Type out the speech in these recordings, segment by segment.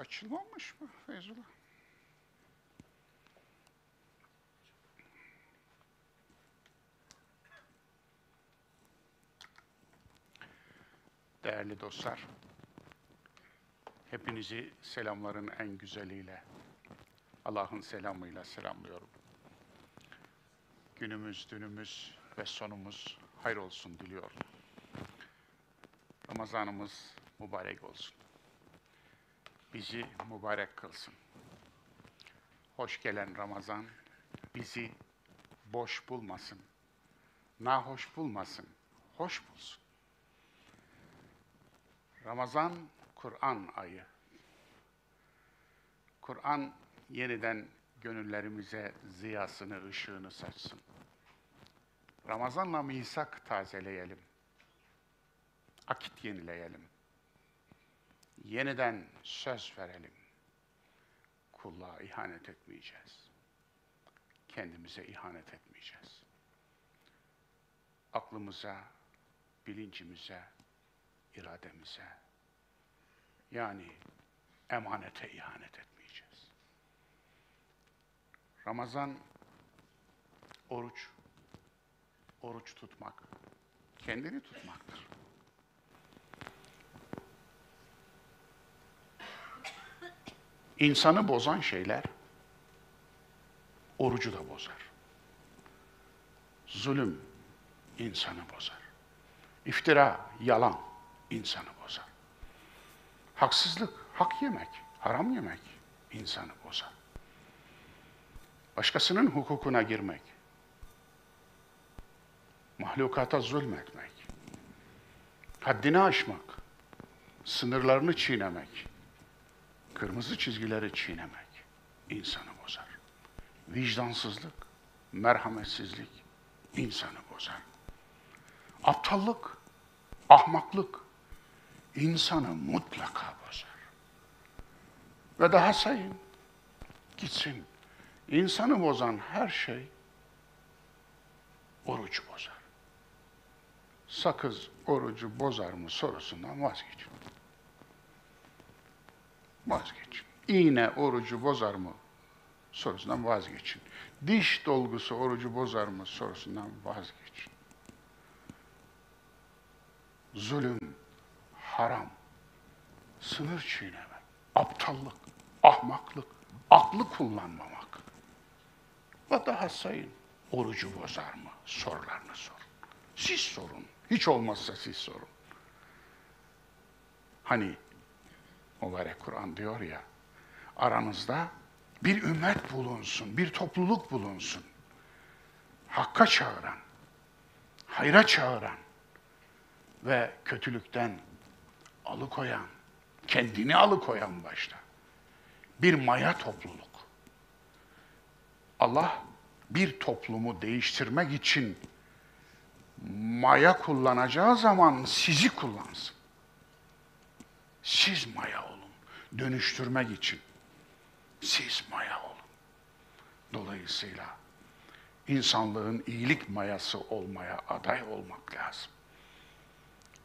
Açılmamış mı Feyzullah? Değerli dostlar, hepinizi selamların en güzeliyle, Allah'ın selamıyla selamlıyorum. Günümüz, dünümüz ve sonumuz hayır olsun diliyorum. Ramazanımız mübarek olsun. Bizi mübarek kılsın. Hoş gelen Ramazan bizi boş bulmasın. Nahoş bulmasın, hoş bulsun. Ramazan Kur'an ayı. Kur'an yeniden gönüllerimize ziyasını, ışığını saçsın. Ramazanla misak tazeleyelim. Akit yenileyelim. Yeniden söz verelim. Kulluğa ihanet etmeyeceğiz. Kendimize ihanet etmeyeceğiz. Aklımıza, bilincimize, irademize, yani emanete ihanet etmeyeceğiz. Ramazan, oruç, oruç tutmak, kendini tutmaktır. İnsanı bozan şeyler, orucu da bozar. Zulüm insanı bozar. İftira, yalan insanı bozar. Haksızlık, hak yemek, haram yemek insanı bozar. Başkasının hukukuna girmek, mahlukata zulmetmek, haddini aşmak, sınırlarını çiğnemek, kırmızı çizgileri çiğnemek insanı bozar. Vicdansızlık, merhametsizlik insanı bozar. Aptallık, ahmaklık insanı mutlaka bozar. Ve daha sayın, gitsin. İnsanı bozan her şey orucu bozar. Sakız orucu bozar mı sorusundan vazgeçin. Vazgeçin. İğne orucu bozar mı sorusundan vazgeçin. Diş dolgusu orucu bozar mı sorusundan vazgeçin. Zulüm, haram, sınır çiğneme, aptallık, ahmaklık, aklı kullanmamak. Ve daha sayın, orucu bozar mı? Sorularını sorun. Siz sorun. Hiç olmazsa siz sorun. Hani mübarek Kur'an diyor ya, aranızda bir ümmet bulunsun, bir topluluk bulunsun. Hakka çağıran, hayra çağıran ve kötülükten alıkoyan, kendini alıkoyan başta. Bir maya topluluk. Allah bir toplumu değiştirmek için maya kullanacağı zaman sizi kullansın. Siz maya olun. Dönüştürmek için. Siz maya olun. Dolayısıyla insanlığın iyilik mayası olmaya aday olmak lazım.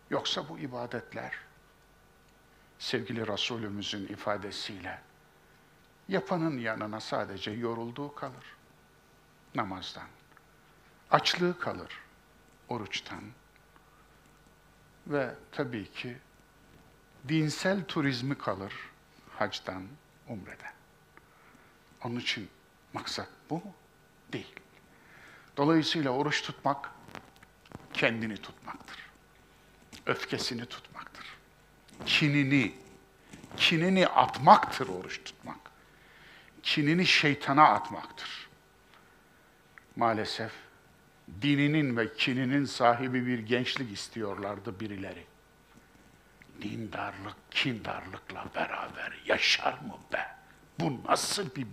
Yoksa bu ibadetler sevgili Resulümüzün ifadesiyle yapanın yanına sadece yorulduğu kalır. Namazdan. Açlığı kalır oruçtan. Ve tabii ki dinsel turizmi kalır hacdan, umreden. Onun için maksat bu? Değil. Dolayısıyla oruç tutmak kendini tutmaktır. Öfkesini tutmaktır. Kinini, kinini atmaktır oruç tutmak. Kinini şeytana atmaktır. Maalesef dininin ve kininin sahibi bir gençlik istiyorlardı birileri. Dindarlık, kindarlıkla beraber yaşar mı be? Bu nasıl bir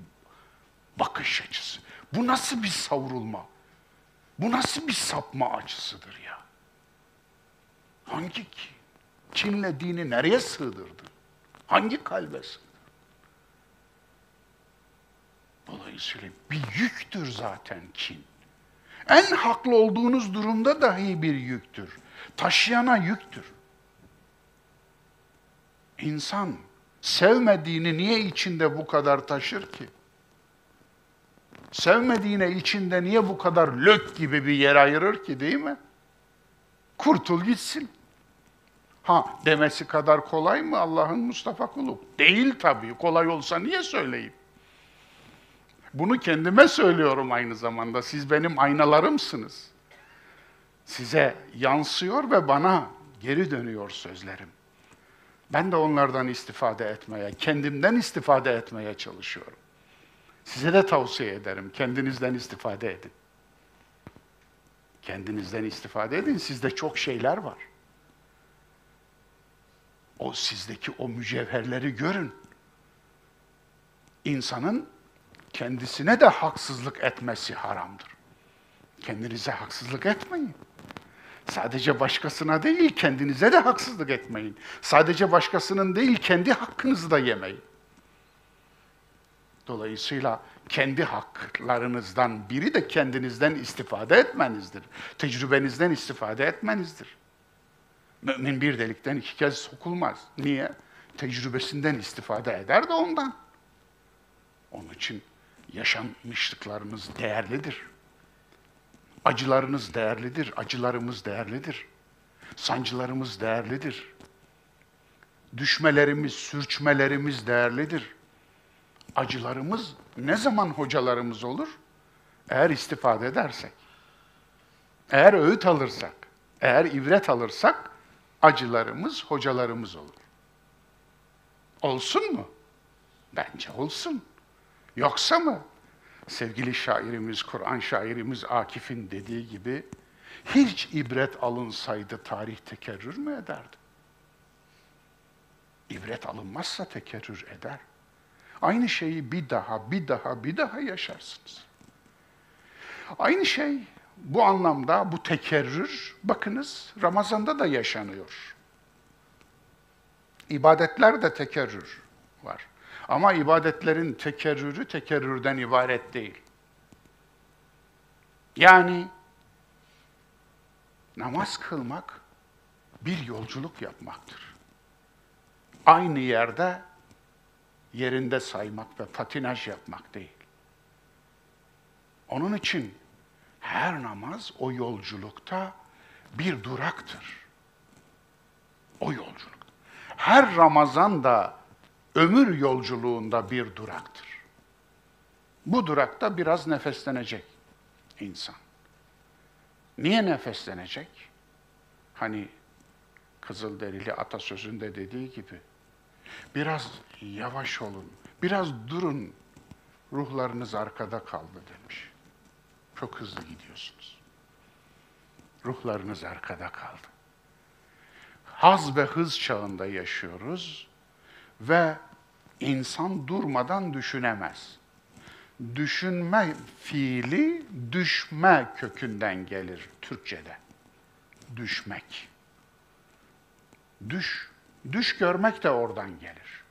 bakış açısı? Bu nasıl bir savrulma? Bu nasıl bir sapma açısıdır ya? Hangi ki? Kinle dini nereye sığdırdı? Hangi kalbe sığdırdı? Dolayısıyla bir yüktür zaten kin. En haklı olduğunuz durumda dahi bir yüktür. Taşıyana yüktür. İnsan Sevmediğini niye içinde bu kadar taşır ki? Sevmediğine içinde niye bu kadar lök gibi bir yer ayırır ki değil mi? Kurtul gitsin. Ha demesi kadar kolay mı Allah'ın Mustafa kulu? Değil tabii. Kolay olsa niye söyleyeyim? Bunu kendime söylüyorum aynı zamanda. Siz benim aynalarımsınız. Size yansıyor ve bana geri dönüyor sözlerim. Ben de onlardan istifade etmeye, kendimden istifade etmeye çalışıyorum. Size de tavsiye ederim. Kendinizden istifade edin. Kendinizden istifade edin. Sizde çok şeyler var. O sizdeki o mücevherleri görün. İnsanın kendisine de haksızlık etmesi haramdır. Kendinize haksızlık etmeyin. Sadece başkasına değil, kendinize de haksızlık etmeyin. Sadece başkasının değil, kendi hakkınızı da yemeyin. Dolayısıyla kendi haklarınızdan biri de kendinizden istifade etmenizdir. Tecrübenizden istifade etmenizdir. Mümin bir delikten iki kez sokulmaz. Niye? Tecrübesinden istifade eder de ondan. Onun için yaşanmışlıklarımız değerlidir. Acılarınız değerlidir, acılarımız değerlidir. Sancılarımız değerlidir. Düşmelerimiz, sürçmelerimiz değerlidir. Acılarımız ne zaman hocalarımız olur? Eğer istifade edersek. Eğer öğüt alırsak, eğer ibret alırsak acılarımız hocalarımız olur. Olsun mu? Bence olsun. Yoksa mı? Sevgili şairimiz, Kur'an şairimiz Akif'in dediği gibi hiç ibret alınsaydı tarih tekerrür mü ederdi? İbret alınmazsa tekerrür eder. Aynı şeyi bir daha, bir daha, bir daha yaşarsınız. Aynı şey bu anlamda bu tekerrür bakınız Ramazan'da da yaşanıyor. İbadetler de tekerrür var. Ama ibadetlerin tekerrürü tekerrürden ibaret değil. Yani namaz kılmak bir yolculuk yapmaktır. Aynı yerde yerinde saymak ve patinaj yapmak değil. Onun için her namaz o yolculukta bir duraktır. O yolculuk. Her Ramazan da ömür yolculuğunda bir duraktır. Bu durakta biraz nefeslenecek insan. Niye nefeslenecek? Hani Kızılderili atasözünde dediği gibi biraz yavaş olun, biraz durun, ruhlarınız arkada kaldı demiş. Çok hızlı gidiyorsunuz. Ruhlarınız arkada kaldı. Haz ve hız çağında yaşıyoruz ve insan durmadan düşünemez. Düşünme fiili düşme kökünden gelir Türkçe'de. Düşmek. Düş, düş görmek de oradan gelir.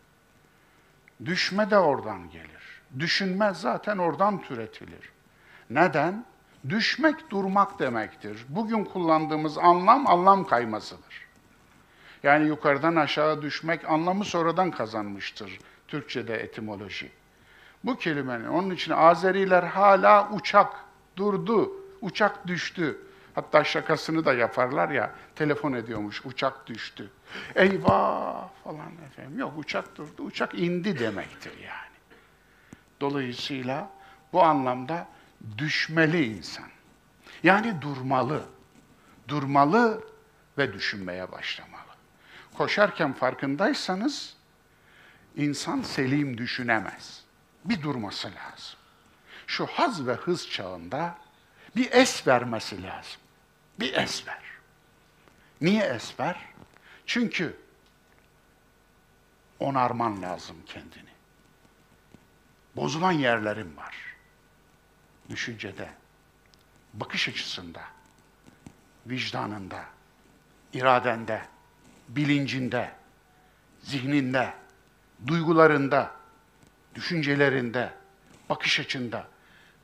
Düşme de oradan gelir. Düşünme zaten oradan türetilir. Neden? Düşmek durmak demektir. Bugün kullandığımız anlam anlam kaymasıdır. Yani yukarıdan aşağı düşmek anlamı sonradan kazanmıştır Türkçe'de etimoloji. Bu kelimenin onun için Azeriler hala uçak durdu, uçak düştü. Hatta şakasını da yaparlar ya, telefon ediyormuş, uçak düştü. Eyvah falan efendim. Yok uçak durdu, uçak indi demektir yani. Dolayısıyla bu anlamda düşmeli insan. Yani durmalı. Durmalı ve düşünmeye başlamalı. Koşarken farkındaysanız insan selim düşünemez. Bir durması lazım. Şu haz ve hız çağında bir es vermesi lazım. Bir es ver. Niye es ver? Çünkü onarman lazım kendini. Bozulan yerlerin var. Düşüncede, bakış açısında, vicdanında, iradende, bilincinde, zihninde, duygularında, düşüncelerinde, bakış açında.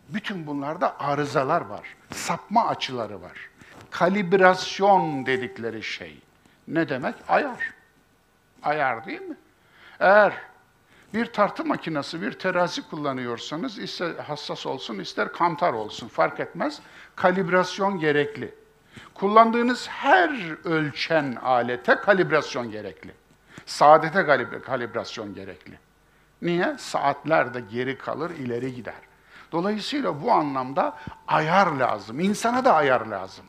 Bütün bunlarda arızalar var. Sapma açıları var. Kalibrasyon dedikleri şey. Ne demek? Ayar. Ayar değil mi? Eğer bir tartı makinesi, bir terazi kullanıyorsanız ister hassas olsun, ister kantar olsun fark etmez. Kalibrasyon gerekli. Kullandığınız her ölçen alete kalibrasyon gerekli. Saadete kalibrasyon gerekli. Niye? Saatler geri kalır, ileri gider. Dolayısıyla bu anlamda ayar lazım. İnsana da ayar lazım.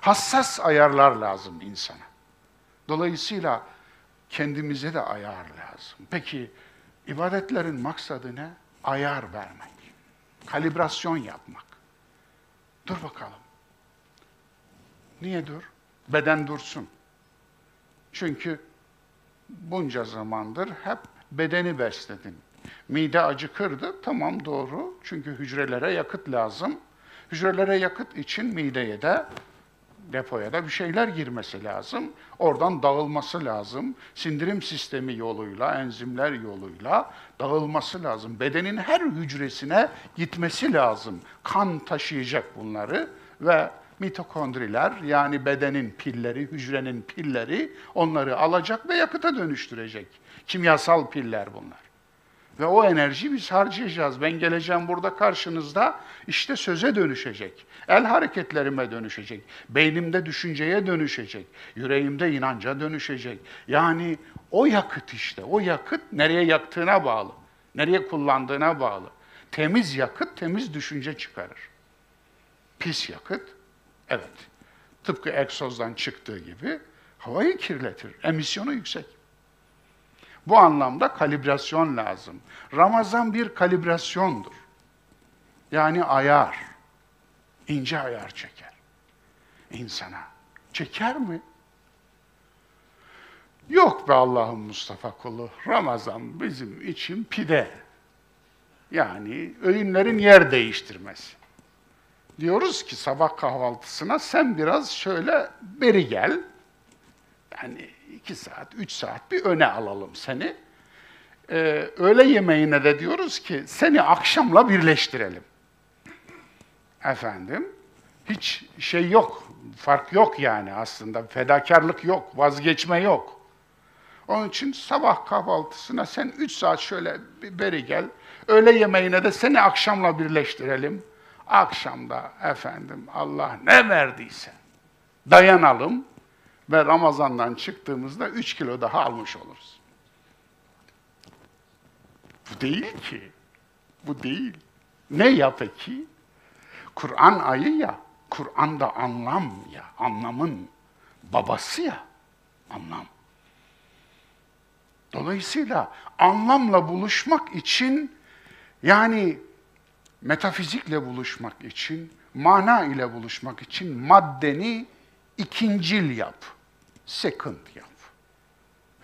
Hassas ayarlar lazım insana. Dolayısıyla kendimize de ayar lazım. Peki ibadetlerin maksadı ne? Ayar vermek. Kalibrasyon yapmak. Dur bakalım. Niye dur? Beden dursun. Çünkü bunca zamandır hep bedeni besledin. Mide acıkırdı, tamam doğru. Çünkü hücrelere yakıt lazım. Hücrelere yakıt için mideye de depoya da bir şeyler girmesi lazım. Oradan dağılması lazım. Sindirim sistemi yoluyla, enzimler yoluyla dağılması lazım. Bedenin her hücresine gitmesi lazım. Kan taşıyacak bunları ve mitokondriler yani bedenin pilleri, hücrenin pilleri onları alacak ve yakıta dönüştürecek. Kimyasal piller bunlar. Ve o enerjiyi biz harcayacağız. Ben geleceğim burada karşınızda işte söze dönüşecek. El hareketlerime dönüşecek. Beynimde düşünceye dönüşecek. Yüreğimde inanca dönüşecek. Yani o yakıt işte. O yakıt nereye yaktığına bağlı. Nereye kullandığına bağlı. Temiz yakıt temiz düşünce çıkarır. Pis yakıt evet. Tıpkı egzozdan çıktığı gibi havayı kirletir. Emisyonu yüksek. Bu anlamda kalibrasyon lazım. Ramazan bir kalibrasyondur. Yani ayar, ince ayar çeker insana. Çeker mi? Yok be Allah'ın Mustafa kulu. Ramazan bizim için pide. Yani öğünlerin yer değiştirmesi. Diyoruz ki sabah kahvaltısına sen biraz şöyle beri gel. Yani iki saat, üç saat bir öne alalım seni. Ee, öğle yemeğine de diyoruz ki seni akşamla birleştirelim. Efendim, hiç şey yok, fark yok yani aslında, fedakarlık yok, vazgeçme yok. Onun için sabah kahvaltısına sen üç saat şöyle bir beri gel, öğle yemeğine de seni akşamla birleştirelim. Akşamda efendim Allah ne verdiyse dayanalım, ve Ramazan'dan çıktığımızda 3 kilo daha almış oluruz. Bu değil ki. Bu değil. Ne ya peki? Kur'an ayı ya. Kur'an'da anlam ya. Anlamın babası ya. Anlam. Dolayısıyla anlamla buluşmak için yani metafizikle buluşmak için, mana ile buluşmak için maddeni ikincil yap second yap.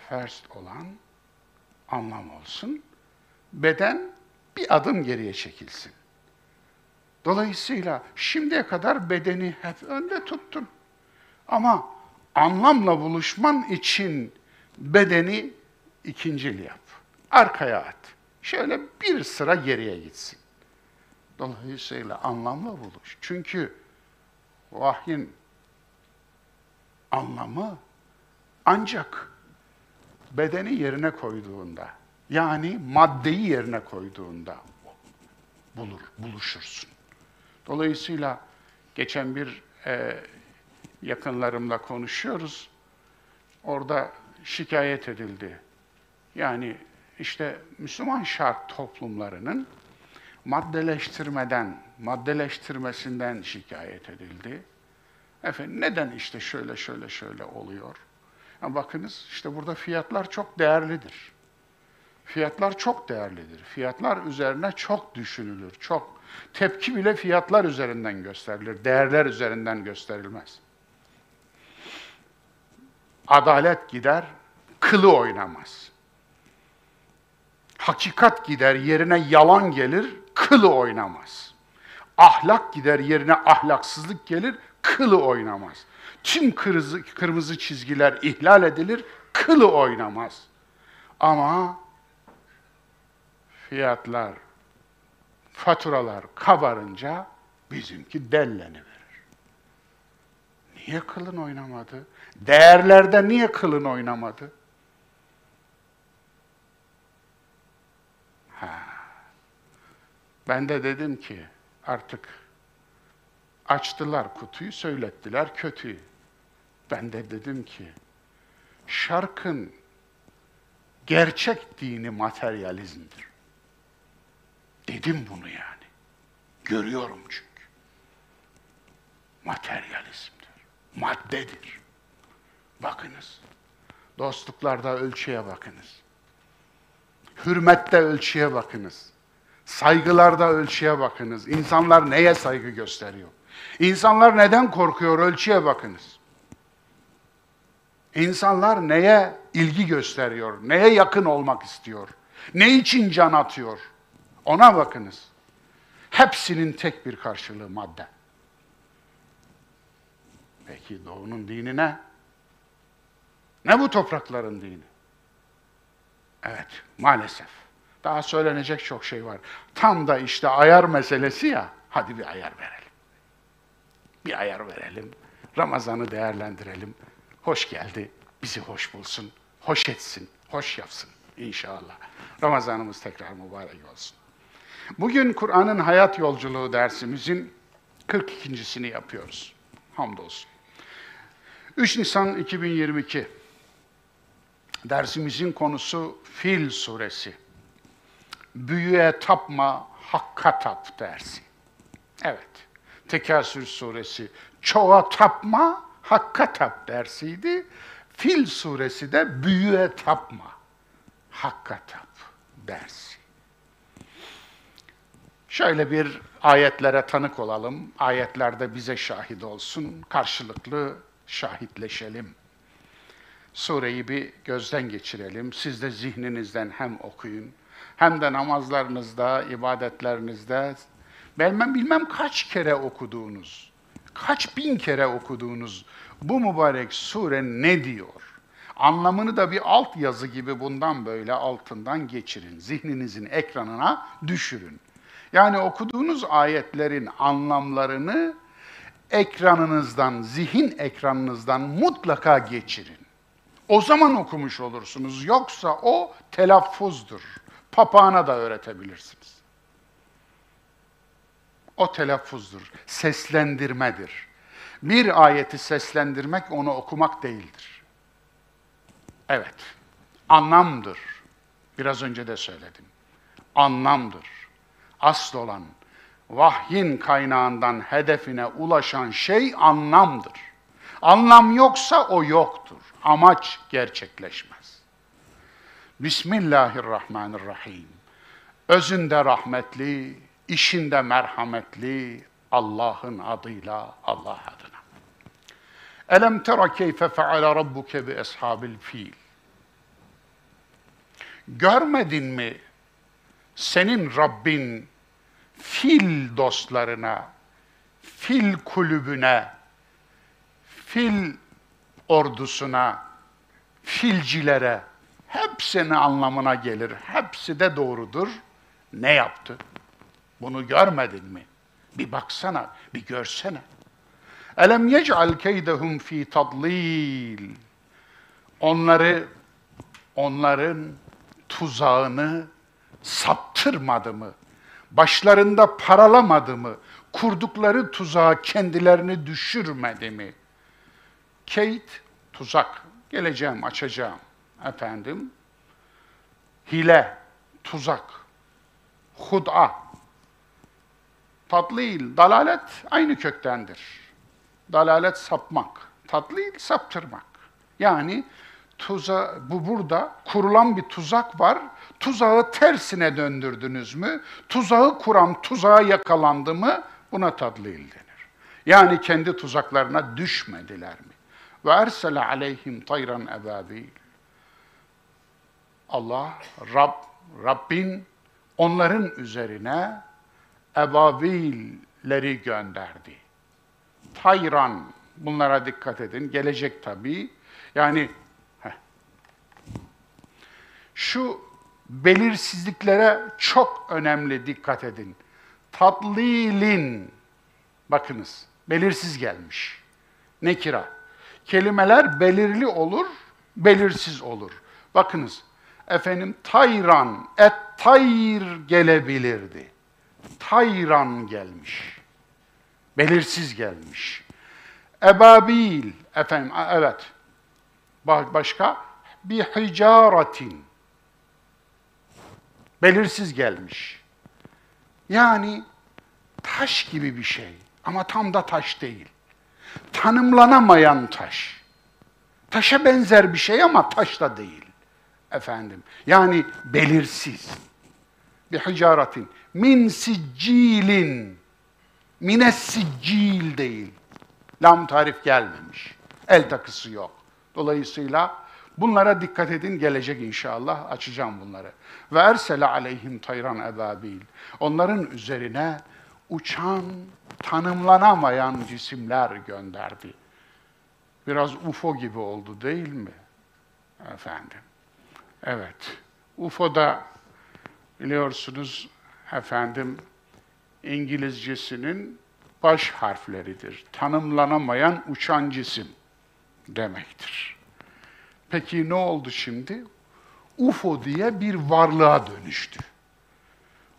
First olan anlam olsun. Beden bir adım geriye çekilsin. Dolayısıyla şimdiye kadar bedeni hep önde tuttun. Ama anlamla buluşman için bedeni ikincil yap. Arkaya at. Şöyle bir sıra geriye gitsin. Dolayısıyla anlamla buluş. Çünkü vahyin anlamı ancak bedeni yerine koyduğunda, yani maddeyi yerine koyduğunda bulur, buluşursun. Dolayısıyla geçen bir e, yakınlarımla konuşuyoruz. Orada şikayet edildi. Yani işte Müslüman şart toplumlarının maddeleştirmeden, maddeleştirmesinden şikayet edildi. Efendim neden işte şöyle şöyle şöyle oluyor? Yani bakınız işte burada fiyatlar çok değerlidir. Fiyatlar çok değerlidir. Fiyatlar üzerine çok düşünülür. Çok tepki bile fiyatlar üzerinden gösterilir. Değerler üzerinden gösterilmez. Adalet gider, kılı oynamaz. Hakikat gider, yerine yalan gelir, kılı oynamaz. Ahlak gider, yerine ahlaksızlık gelir, kılı oynamaz. Tüm kırmızı, kırmızı çizgiler ihlal edilir, kılı oynamaz. Ama fiyatlar, faturalar kabarınca bizimki delleni verir. Niye kılın oynamadı? Değerlerde niye kılın oynamadı? Ben de dedim ki artık açtılar kutuyu, söylettiler kötüyü. Ben de dedim ki şarkın gerçek dini materyalizmdir. Dedim bunu yani. Görüyorum çünkü. Materyalizmdir. Maddedir. Bakınız. Dostluklarda ölçüye bakınız. Hürmette ölçüye bakınız. Saygılarda ölçüye bakınız. İnsanlar neye saygı gösteriyor? İnsanlar neden korkuyor? Ölçüye bakınız. İnsanlar neye ilgi gösteriyor? Neye yakın olmak istiyor? Ne için can atıyor? Ona bakınız. Hepsinin tek bir karşılığı madde. Peki doğunun dini ne? Ne bu toprakların dini? Evet, maalesef. Daha söylenecek çok şey var. Tam da işte ayar meselesi ya, hadi bir ayar verelim. Bir ayar verelim. Ramazan'ı değerlendirelim. Hoş geldi, bizi hoş bulsun, hoş etsin, hoş yapsın inşallah. Ramazanımız tekrar mübarek olsun. Bugün Kur'an'ın hayat yolculuğu dersimizin 42.sini yapıyoruz. Hamdolsun. 3 Nisan 2022 dersimizin konusu Fil suresi. Büyüye tapma, hakka tap dersi. Evet, Tekasür suresi çoğa tapma, hakka tap dersiydi. Fil suresi de büyüye tapma, hakka tap dersi. Şöyle bir ayetlere tanık olalım. Ayetler bize şahit olsun. Karşılıklı şahitleşelim. Sureyi bir gözden geçirelim. Siz de zihninizden hem okuyun, hem de namazlarınızda, ibadetlerinizde bilmem bilmem kaç kere okuduğunuz, kaç bin kere okuduğunuz bu mübarek sure ne diyor? Anlamını da bir alt yazı gibi bundan böyle altından geçirin. Zihninizin ekranına düşürün. Yani okuduğunuz ayetlerin anlamlarını ekranınızdan, zihin ekranınızdan mutlaka geçirin. O zaman okumuş olursunuz. Yoksa o telaffuzdur. Papağana da öğretebilirsiniz. O telaffuzdur, seslendirmedir. Bir ayeti seslendirmek onu okumak değildir. Evet, anlamdır. Biraz önce de söyledim. Anlamdır. Asıl olan, vahyin kaynağından hedefine ulaşan şey anlamdır. Anlam yoksa o yoktur. Amaç gerçekleşmez. Bismillahirrahmanirrahim. Özünde rahmetli, işinde merhametli Allah'ın adıyla Allah adına. Elem tera keyfe feale rabbuke bi eshabil fil. Görmedin mi senin Rabbin fil dostlarına, fil kulübüne, fil ordusuna, filcilere hepsinin anlamına gelir. Hepsi de doğrudur. Ne yaptı? Bunu görmedin mi? Bir baksana, bir görsene. Elem yec'al keydehum fi tadlil. Onları, onların tuzağını saptırmadı mı? Başlarında paralamadı mı? Kurdukları tuzağa kendilerini düşürmedi mi? Kate, tuzak. Geleceğim, açacağım. Efendim, hile, tuzak, hud'a, tatlil, dalalet aynı köktendir. Dalalet sapmak, tatlil saptırmak. Yani tuza, bu burada kurulan bir tuzak var. Tuzağı tersine döndürdünüz mü? Tuzağı kuran tuzağa yakalandı mı? Buna tadlil denir. Yani kendi tuzaklarına düşmediler mi? Ve ersele aleyhim tayran ebabil. Allah, Rab, Rabbin onların üzerine ebabilleri gönderdi. Tayran, bunlara dikkat edin, gelecek tabii. Yani şu belirsizliklere çok önemli dikkat edin. Tatlilin, bakınız, belirsiz gelmiş. Nekira. Kelimeler belirli olur, belirsiz olur. Bakınız, efendim tayran, et tayr gelebilirdi. tayran gelmiş. Belirsiz gelmiş. Ebabil, efendim, evet. Başka? Bir hicaretin. Belirsiz gelmiş. Yani taş gibi bir şey ama tam da taş değil. Tanımlanamayan taş. Taşa benzer bir şey ama taş da değil. Efendim. Yani belirsiz. Bir hicaretin. Min siccilin. Mines siccil değil. Lam tarif gelmemiş. El takısı yok. Dolayısıyla bunlara dikkat edin gelecek inşallah. Açacağım bunları. Ve ersele aleyhim tayran ebabil. Onların üzerine uçan, tanımlanamayan cisimler gönderdi. Biraz UFO gibi oldu değil mi? Efendim. Evet. UFO'da biliyorsunuz efendim İngilizcesinin baş harfleridir. Tanımlanamayan uçan cisim demektir. Peki ne oldu şimdi? UFO diye bir varlığa dönüştü.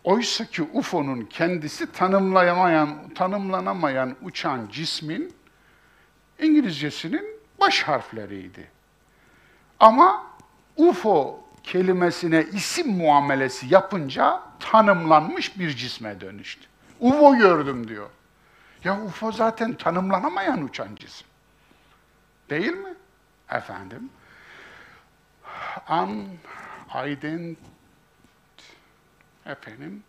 Oysa ki UFO'nun kendisi tanımlayamayan, tanımlanamayan uçan cismin İngilizcesinin baş harfleriydi. Ama UFO kelimesine isim muamelesi yapınca tanımlanmış bir cisme dönüştü. UFO gördüm diyor. Ya UFO zaten tanımlanamayan uçan cisim. Değil mi? Efendim. Unident efendim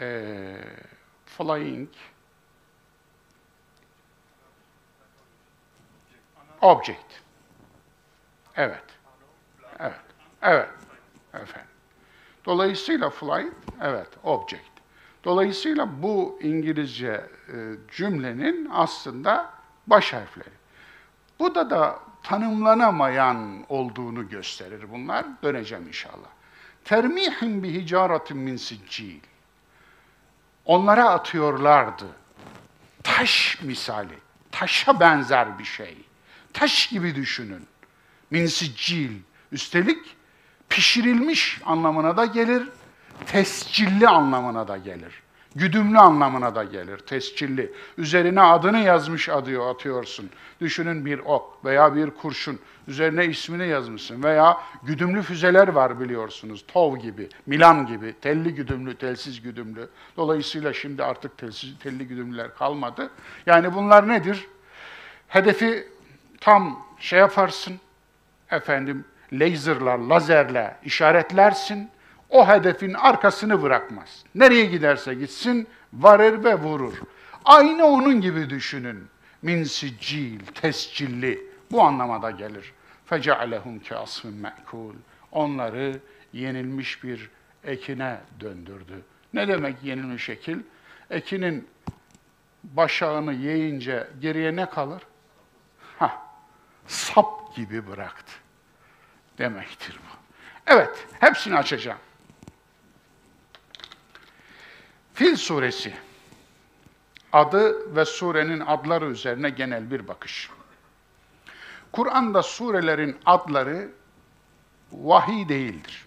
e, flying object. Evet. Evet. Evet. Efendim. Dolayısıyla flight, evet, object. Dolayısıyla bu İngilizce e, cümlenin aslında baş harfleri. Bu da da tanımlanamayan olduğunu gösterir bunlar. Döneceğim inşallah. Termihim bi hicaretin min siccil. Onlara atıyorlardı. Taş misali. Taşa benzer bir şey. Taş gibi düşünün. Min siccil. Üstelik pişirilmiş anlamına da gelir, tescilli anlamına da gelir. Güdümlü anlamına da gelir, tescilli. Üzerine adını yazmış adıyor, atıyorsun. Düşünün bir ok veya bir kurşun. Üzerine ismini yazmışsın veya güdümlü füzeler var biliyorsunuz. TOV gibi, Milan gibi, telli güdümlü, telsiz güdümlü. Dolayısıyla şimdi artık telsiz, telli güdümlüler kalmadı. Yani bunlar nedir? Hedefi tam şey yaparsın, efendim laserla, lazerle işaretlersin o hedefin arkasını bırakmaz. Nereye giderse gitsin varır ve vurur. Aynı onun gibi düşünün. Min siccil, tescilli bu anlamada gelir. Fecealehum kasfın me'kul. Onları yenilmiş bir ekine döndürdü. Ne demek yenilmiş ekil? Ekinin başağını yiyince geriye ne kalır? Ha, sap gibi bıraktı demektir bu. Evet, hepsini açacağım. Fil suresi adı ve surenin adları üzerine genel bir bakış. Kur'an'da surelerin adları vahiy değildir.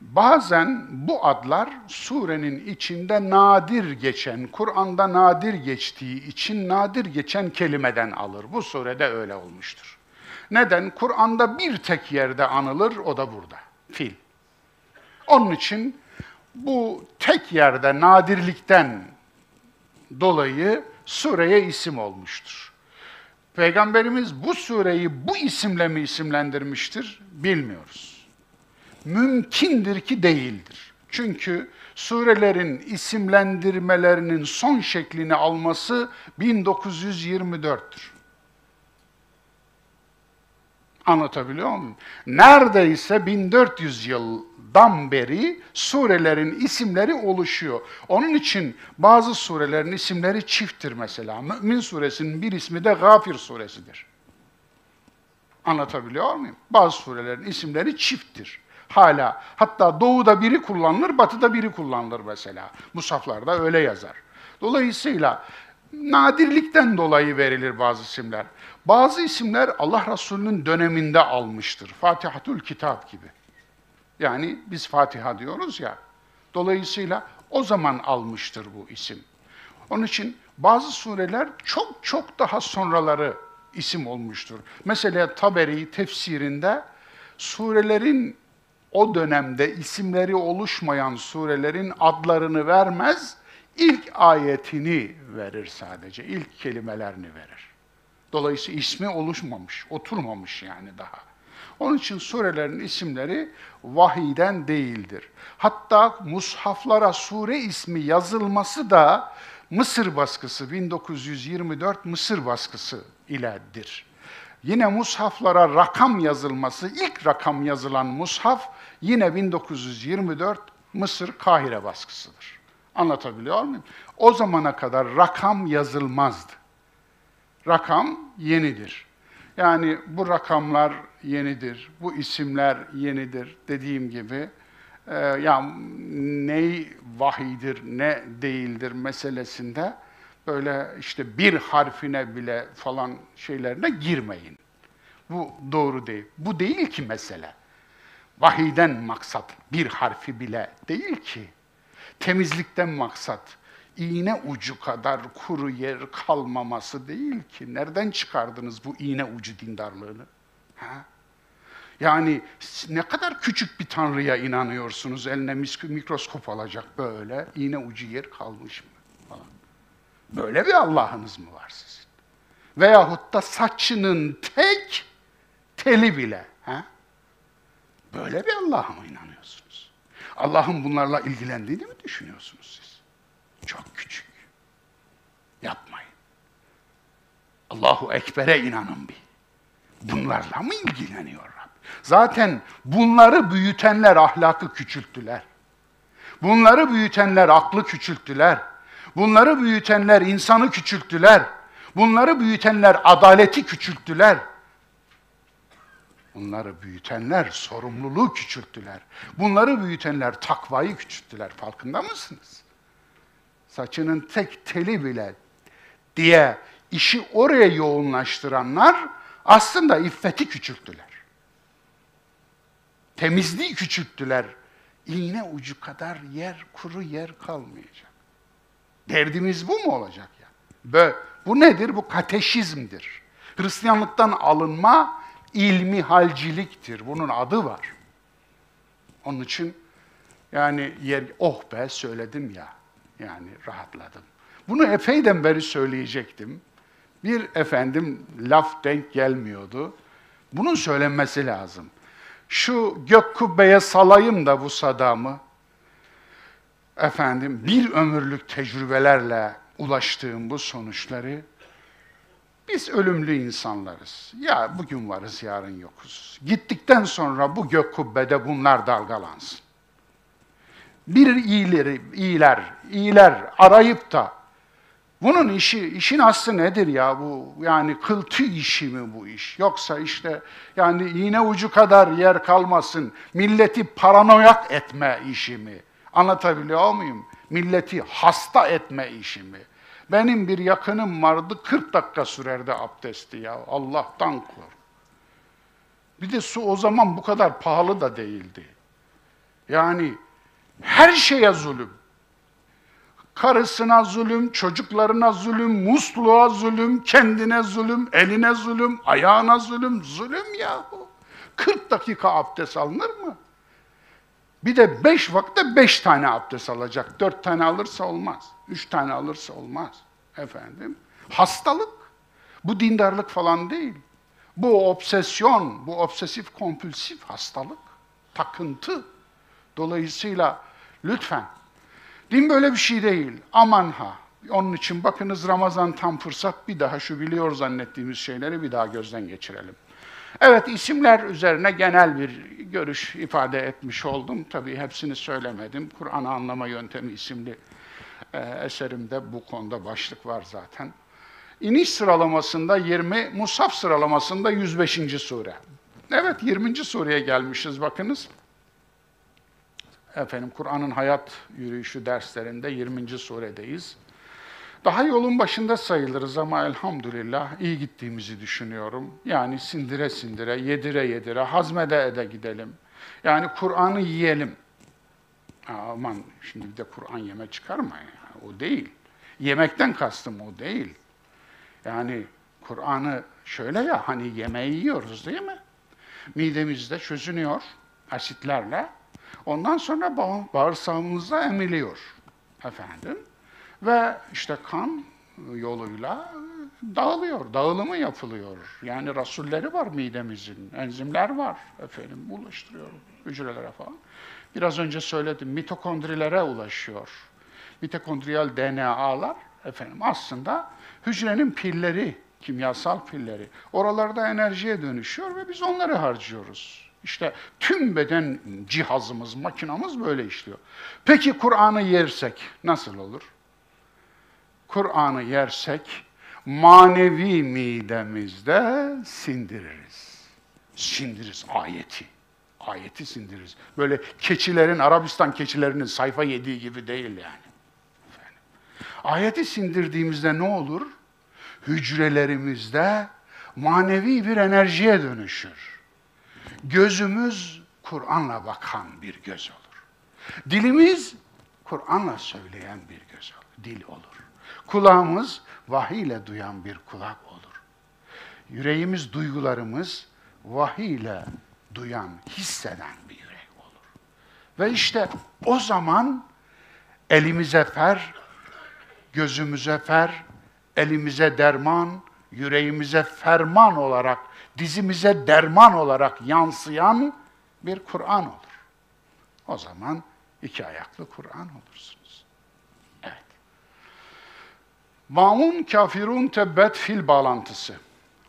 Bazen bu adlar surenin içinde nadir geçen, Kur'an'da nadir geçtiği için nadir geçen kelimeden alır. Bu surede öyle olmuştur. Neden? Kur'an'da bir tek yerde anılır, o da burada. Fil. Onun için bu tek yerde nadirlikten dolayı sureye isim olmuştur. Peygamberimiz bu sureyi bu isimle mi isimlendirmiştir? Bilmiyoruz. Mümkündür ki değildir. Çünkü surelerin isimlendirmelerinin son şeklini alması 1924'tür. Anlatabiliyor muyum? Neredeyse 1400 yıldan beri surelerin isimleri oluşuyor. Onun için bazı surelerin isimleri çifttir mesela. Mümin suresinin bir ismi de Gafir suresidir. Anlatabiliyor muyum? Bazı surelerin isimleri çifttir. Hala hatta doğuda biri kullanılır, batıda biri kullanılır mesela. Musaflarda öyle yazar. Dolayısıyla nadirlikten dolayı verilir bazı isimler. Bazı isimler Allah Resulü'nün döneminde almıştır. Fatihatül Kitap gibi. Yani biz Fatiha diyoruz ya, Dolayısıyla o zaman almıştır bu isim. Onun için bazı sureler çok çok daha sonraları isim olmuştur. Mesela Taberi tefsirinde surelerin o dönemde isimleri oluşmayan surelerin adlarını vermez, ilk ayetini verir sadece, ilk kelimelerini verir. Dolayısıyla ismi oluşmamış, oturmamış yani daha. Onun için surelerin isimleri vahiden değildir. Hatta mushaflara sure ismi yazılması da Mısır baskısı 1924 Mısır baskısı iledir. Yine mushaflara rakam yazılması, ilk rakam yazılan mushaf yine 1924 Mısır Kahire baskısıdır. Anlatabiliyor muyum? O zamana kadar rakam yazılmazdı. Rakam yenidir. Yani bu rakamlar yenidir, bu isimler yenidir dediğim gibi. E, ya ne vahidir, ne değildir meselesinde böyle işte bir harfine bile falan şeylerine girmeyin. Bu doğru değil. Bu değil ki mesele. Vahiden maksat bir harfi bile değil ki. Temizlikten maksat iğne ucu kadar kuru yer kalmaması değil ki. Nereden çıkardınız bu iğne ucu dindarlığını? Ha? Yani ne kadar küçük bir tanrıya inanıyorsunuz, eline mikroskop alacak böyle, iğne ucu yer kalmış mı falan. Böyle bir Allah'ınız mı var sizin? Veyahut da saçının tek teli bile. Ha? Böyle bir Allah'a mı inanıyorsunuz? Allah'ın bunlarla ilgilendiğini mi düşünüyorsunuz siz? Çok küçük. Yapmayın. Allahu Ekber'e inanın bir. Bunlarla mı ilgileniyor Rab? Zaten bunları büyütenler ahlakı küçülttüler. Bunları büyütenler aklı küçülttüler. Bunları büyütenler insanı küçülttüler. Bunları büyütenler adaleti küçülttüler. Bunları büyütenler sorumluluğu küçülttüler. Bunları büyütenler takvayı küçülttüler. Farkında mısınız? Saçının tek teli bile diye işi oraya yoğunlaştıranlar aslında iffeti küçülttüler. Temizliği küçülttüler. İğne ucu kadar yer, kuru yer kalmayacak. Derdimiz bu mu olacak ya? Bö bu nedir? Bu kateşizmdir. Hristiyanlıktan alınma ilmi halciliktir. Bunun adı var. Onun için yani yer oh be söyledim ya. Yani rahatladım. Bunu epeyden beri söyleyecektim. Bir efendim laf denk gelmiyordu. Bunun söylenmesi lazım. Şu gök kubbeye salayım da bu sadamı. Efendim bir ömürlük tecrübelerle ulaştığım bu sonuçları biz ölümlü insanlarız. Ya bugün varız, yarın yokuz. Gittikten sonra bu gök kubbede bunlar dalgalansın. Bir iyileri, iyiler, iyiler arayıp da bunun işi, işin aslı nedir ya bu? Yani kıltı işi mi bu iş? Yoksa işte yani iğne ucu kadar yer kalmasın, milleti paranoyak etme işi mi? Anlatabiliyor muyum? Milleti hasta etme işi mi? Benim bir yakınım vardı, 40 dakika sürerdi abdesti ya. Allah'tan kork. Bir de su o zaman bu kadar pahalı da değildi. Yani her şeye zulüm. Karısına zulüm, çocuklarına zulüm, musluğa zulüm, kendine zulüm, eline zulüm, ayağına zulüm, zulüm yahu. 40 dakika abdest alınır mı? Bir de beş vakte beş tane abdest alacak. Dört tane alırsa olmaz. Üç tane alırsa olmaz. Efendim. Hastalık. Bu dindarlık falan değil. Bu obsesyon, bu obsesif kompulsif hastalık. Takıntı. Dolayısıyla lütfen. Din böyle bir şey değil. Aman ha. Onun için bakınız Ramazan tam fırsat bir daha şu biliyor zannettiğimiz şeyleri bir daha gözden geçirelim. Evet isimler üzerine genel bir görüş ifade etmiş oldum. Tabii hepsini söylemedim. Kur'an'ı anlama yöntemi isimli e, eserimde bu konuda başlık var zaten. İniş sıralamasında 20, Musaf sıralamasında 105. sure. Evet 20. sureye gelmişiz bakınız. Efendim Kur'an'ın hayat yürüyüşü derslerinde 20. suredeyiz. Daha yolun başında sayılırız ama elhamdülillah iyi gittiğimizi düşünüyorum. Yani sindire sindire, yedire yedire, hazmede ede gidelim. Yani Kur'an'ı yiyelim. Aman şimdi bir de Kur'an yeme çıkarma ya. O değil. Yemekten kastım o değil. Yani Kur'an'ı şöyle ya hani yemeği yiyoruz değil mi? Midemizde çözünüyor asitlerle. Ondan sonra ba- bağırsağımızda emiliyor efendim. Ve işte kan yoluyla dağılıyor, dağılımı yapılıyor. Yani rasulleri var midemizin, enzimler var efendim, ulaştırıyor hücrelere falan. Biraz önce söyledim, mitokondrilere ulaşıyor. Mitokondriyal DNA'lar efendim aslında hücrenin pilleri, kimyasal pilleri. Oralarda enerjiye dönüşüyor ve biz onları harcıyoruz. İşte tüm beden cihazımız, makinamız böyle işliyor. Peki Kur'an'ı yersek nasıl olur? Kur'an'ı yersek manevi midemizde sindiririz. Sindiririz ayeti. Ayeti sindiririz. Böyle keçilerin, Arabistan keçilerinin sayfa yediği gibi değil yani. Ayeti sindirdiğimizde ne olur? Hücrelerimizde manevi bir enerjiye dönüşür. Gözümüz Kur'an'la bakan bir göz olur. Dilimiz Kur'an'la söyleyen bir göz olur, dil olur. Kulağımız vahiy ile duyan bir kulak olur. Yüreğimiz, duygularımız vahiy ile duyan, hisseden bir yürek olur. Ve işte o zaman elimize fer, gözümüze fer, elimize derman, yüreğimize ferman olarak, dizimize derman olarak yansıyan bir Kur'an olur. O zaman iki ayaklı Kur'an olursunuz. Evet. Maun kafirun tebbet fil bağlantısı.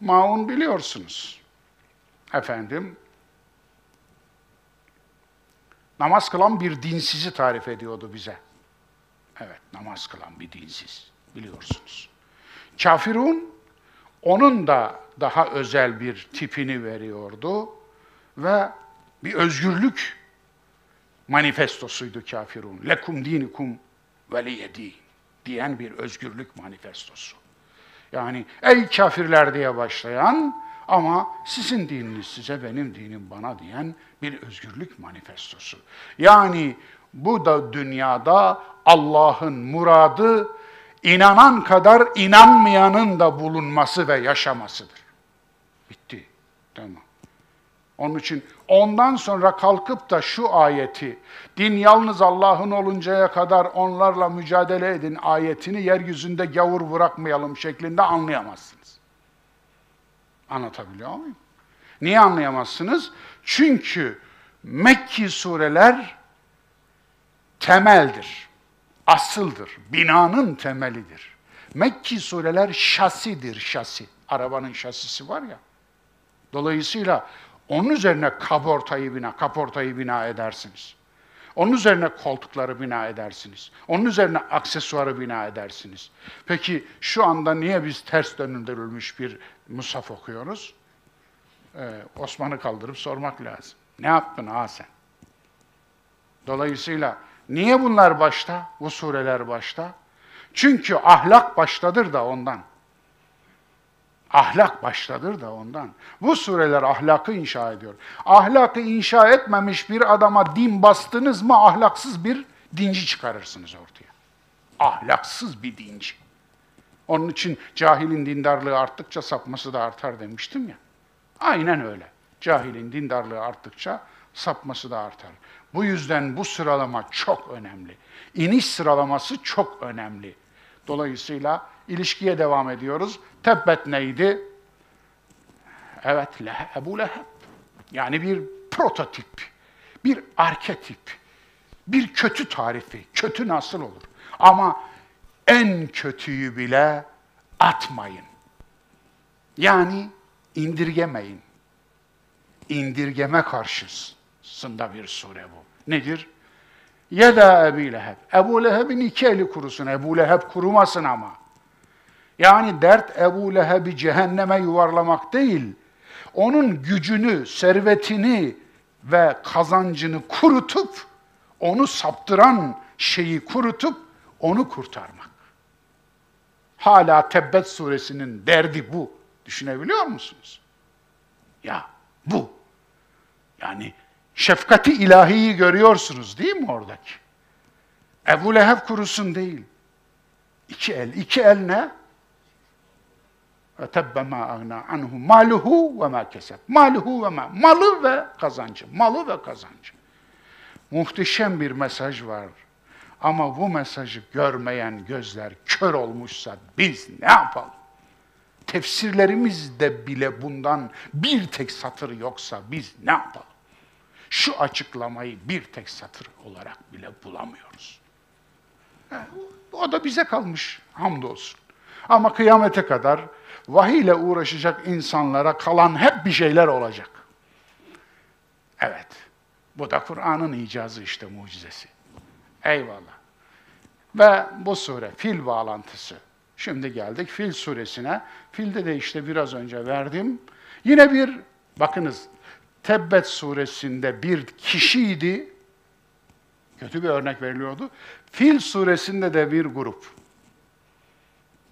Maun biliyorsunuz. Efendim, namaz kılan bir dinsizi tarif ediyordu bize. Evet, namaz kılan bir dinsiz, biliyorsunuz. Kafirun, onun da daha özel bir tipini veriyordu ve bir özgürlük manifestosuydu kafirun. Lekum dinikum veliyedi diyen bir özgürlük manifestosu. Yani ey kafirler diye başlayan ama sizin dininiz size, benim dinim bana diyen bir özgürlük manifestosu. Yani bu da dünyada Allah'ın muradı inanan kadar inanmayanın da bulunması ve yaşamasıdır. Bitti. Tamam. Onun için ondan sonra kalkıp da şu ayeti, din yalnız Allah'ın oluncaya kadar onlarla mücadele edin ayetini yeryüzünde gavur bırakmayalım şeklinde anlayamazsınız. Anlatabiliyor muyum? Niye anlayamazsınız? Çünkü Mekki sureler temeldir, asıldır, binanın temelidir. Mekki sureler şasidir, şasi. Arabanın şasisi var ya. Dolayısıyla onun üzerine kaportayı bina, kaportayı bina edersiniz. Onun üzerine koltukları bina edersiniz. Onun üzerine aksesuarı bina edersiniz. Peki şu anda niye biz ters döndürülmüş bir musaf okuyoruz? Ee, Osman'ı kaldırıp sormak lazım. Ne yaptın ha sen? Dolayısıyla niye bunlar başta, bu sureler başta? Çünkü ahlak baştadır da ondan. Ahlak baştadır da ondan. Bu sureler ahlakı inşa ediyor. Ahlakı inşa etmemiş bir adama din bastınız mı ahlaksız bir dinci çıkarırsınız ortaya. Ahlaksız bir dinci. Onun için cahilin dindarlığı arttıkça sapması da artar demiştim ya. Aynen öyle. Cahilin dindarlığı arttıkça sapması da artar. Bu yüzden bu sıralama çok önemli. İniş sıralaması çok önemli. Dolayısıyla ilişkiye devam ediyoruz. Tebbet neydi? Evet, Ebu Leheb. Yani bir prototip, bir arketip, bir kötü tarifi. Kötü nasıl olur? Ama en kötüyü bile atmayın. Yani indirgemeyin. İndirgeme karşısında bir sure bu. Nedir? Yeda Ebu Leheb. Ebu Leheb'in iki eli kurusun. Ebu Leheb kurumasın ama. Yani dert Ebu Leheb'i cehenneme yuvarlamak değil, onun gücünü, servetini ve kazancını kurutup, onu saptıran şeyi kurutup, onu kurtarmak. Hala Tebbet suresinin derdi bu. Düşünebiliyor musunuz? Ya bu. Yani şefkati ilahiyi görüyorsunuz değil mi oradaki? Ebu Leheb kurusun değil. İki el. İki el ne? Tebbe ma agna anhu maluhu ve ma keseb. Maluhu ve ma. Malı ve kazancı. Malı ve kazancı. Muhteşem bir mesaj var. Ama bu mesajı görmeyen gözler kör olmuşsa biz ne yapalım? Tefsirlerimizde bile bundan bir tek satır yoksa biz ne yapalım? Şu açıklamayı bir tek satır olarak bile bulamıyoruz. O da bize kalmış hamdolsun. Ama kıyamete kadar vahiy ile uğraşacak insanlara kalan hep bir şeyler olacak. Evet. Bu da Kur'an'ın icazı işte mucizesi. Eyvallah. Ve bu sure fil bağlantısı. Şimdi geldik Fil suresine. Filde de işte biraz önce verdim. Yine bir bakınız Tebbet suresinde bir kişiydi. Kötü bir örnek veriliyordu. Fil suresinde de bir grup.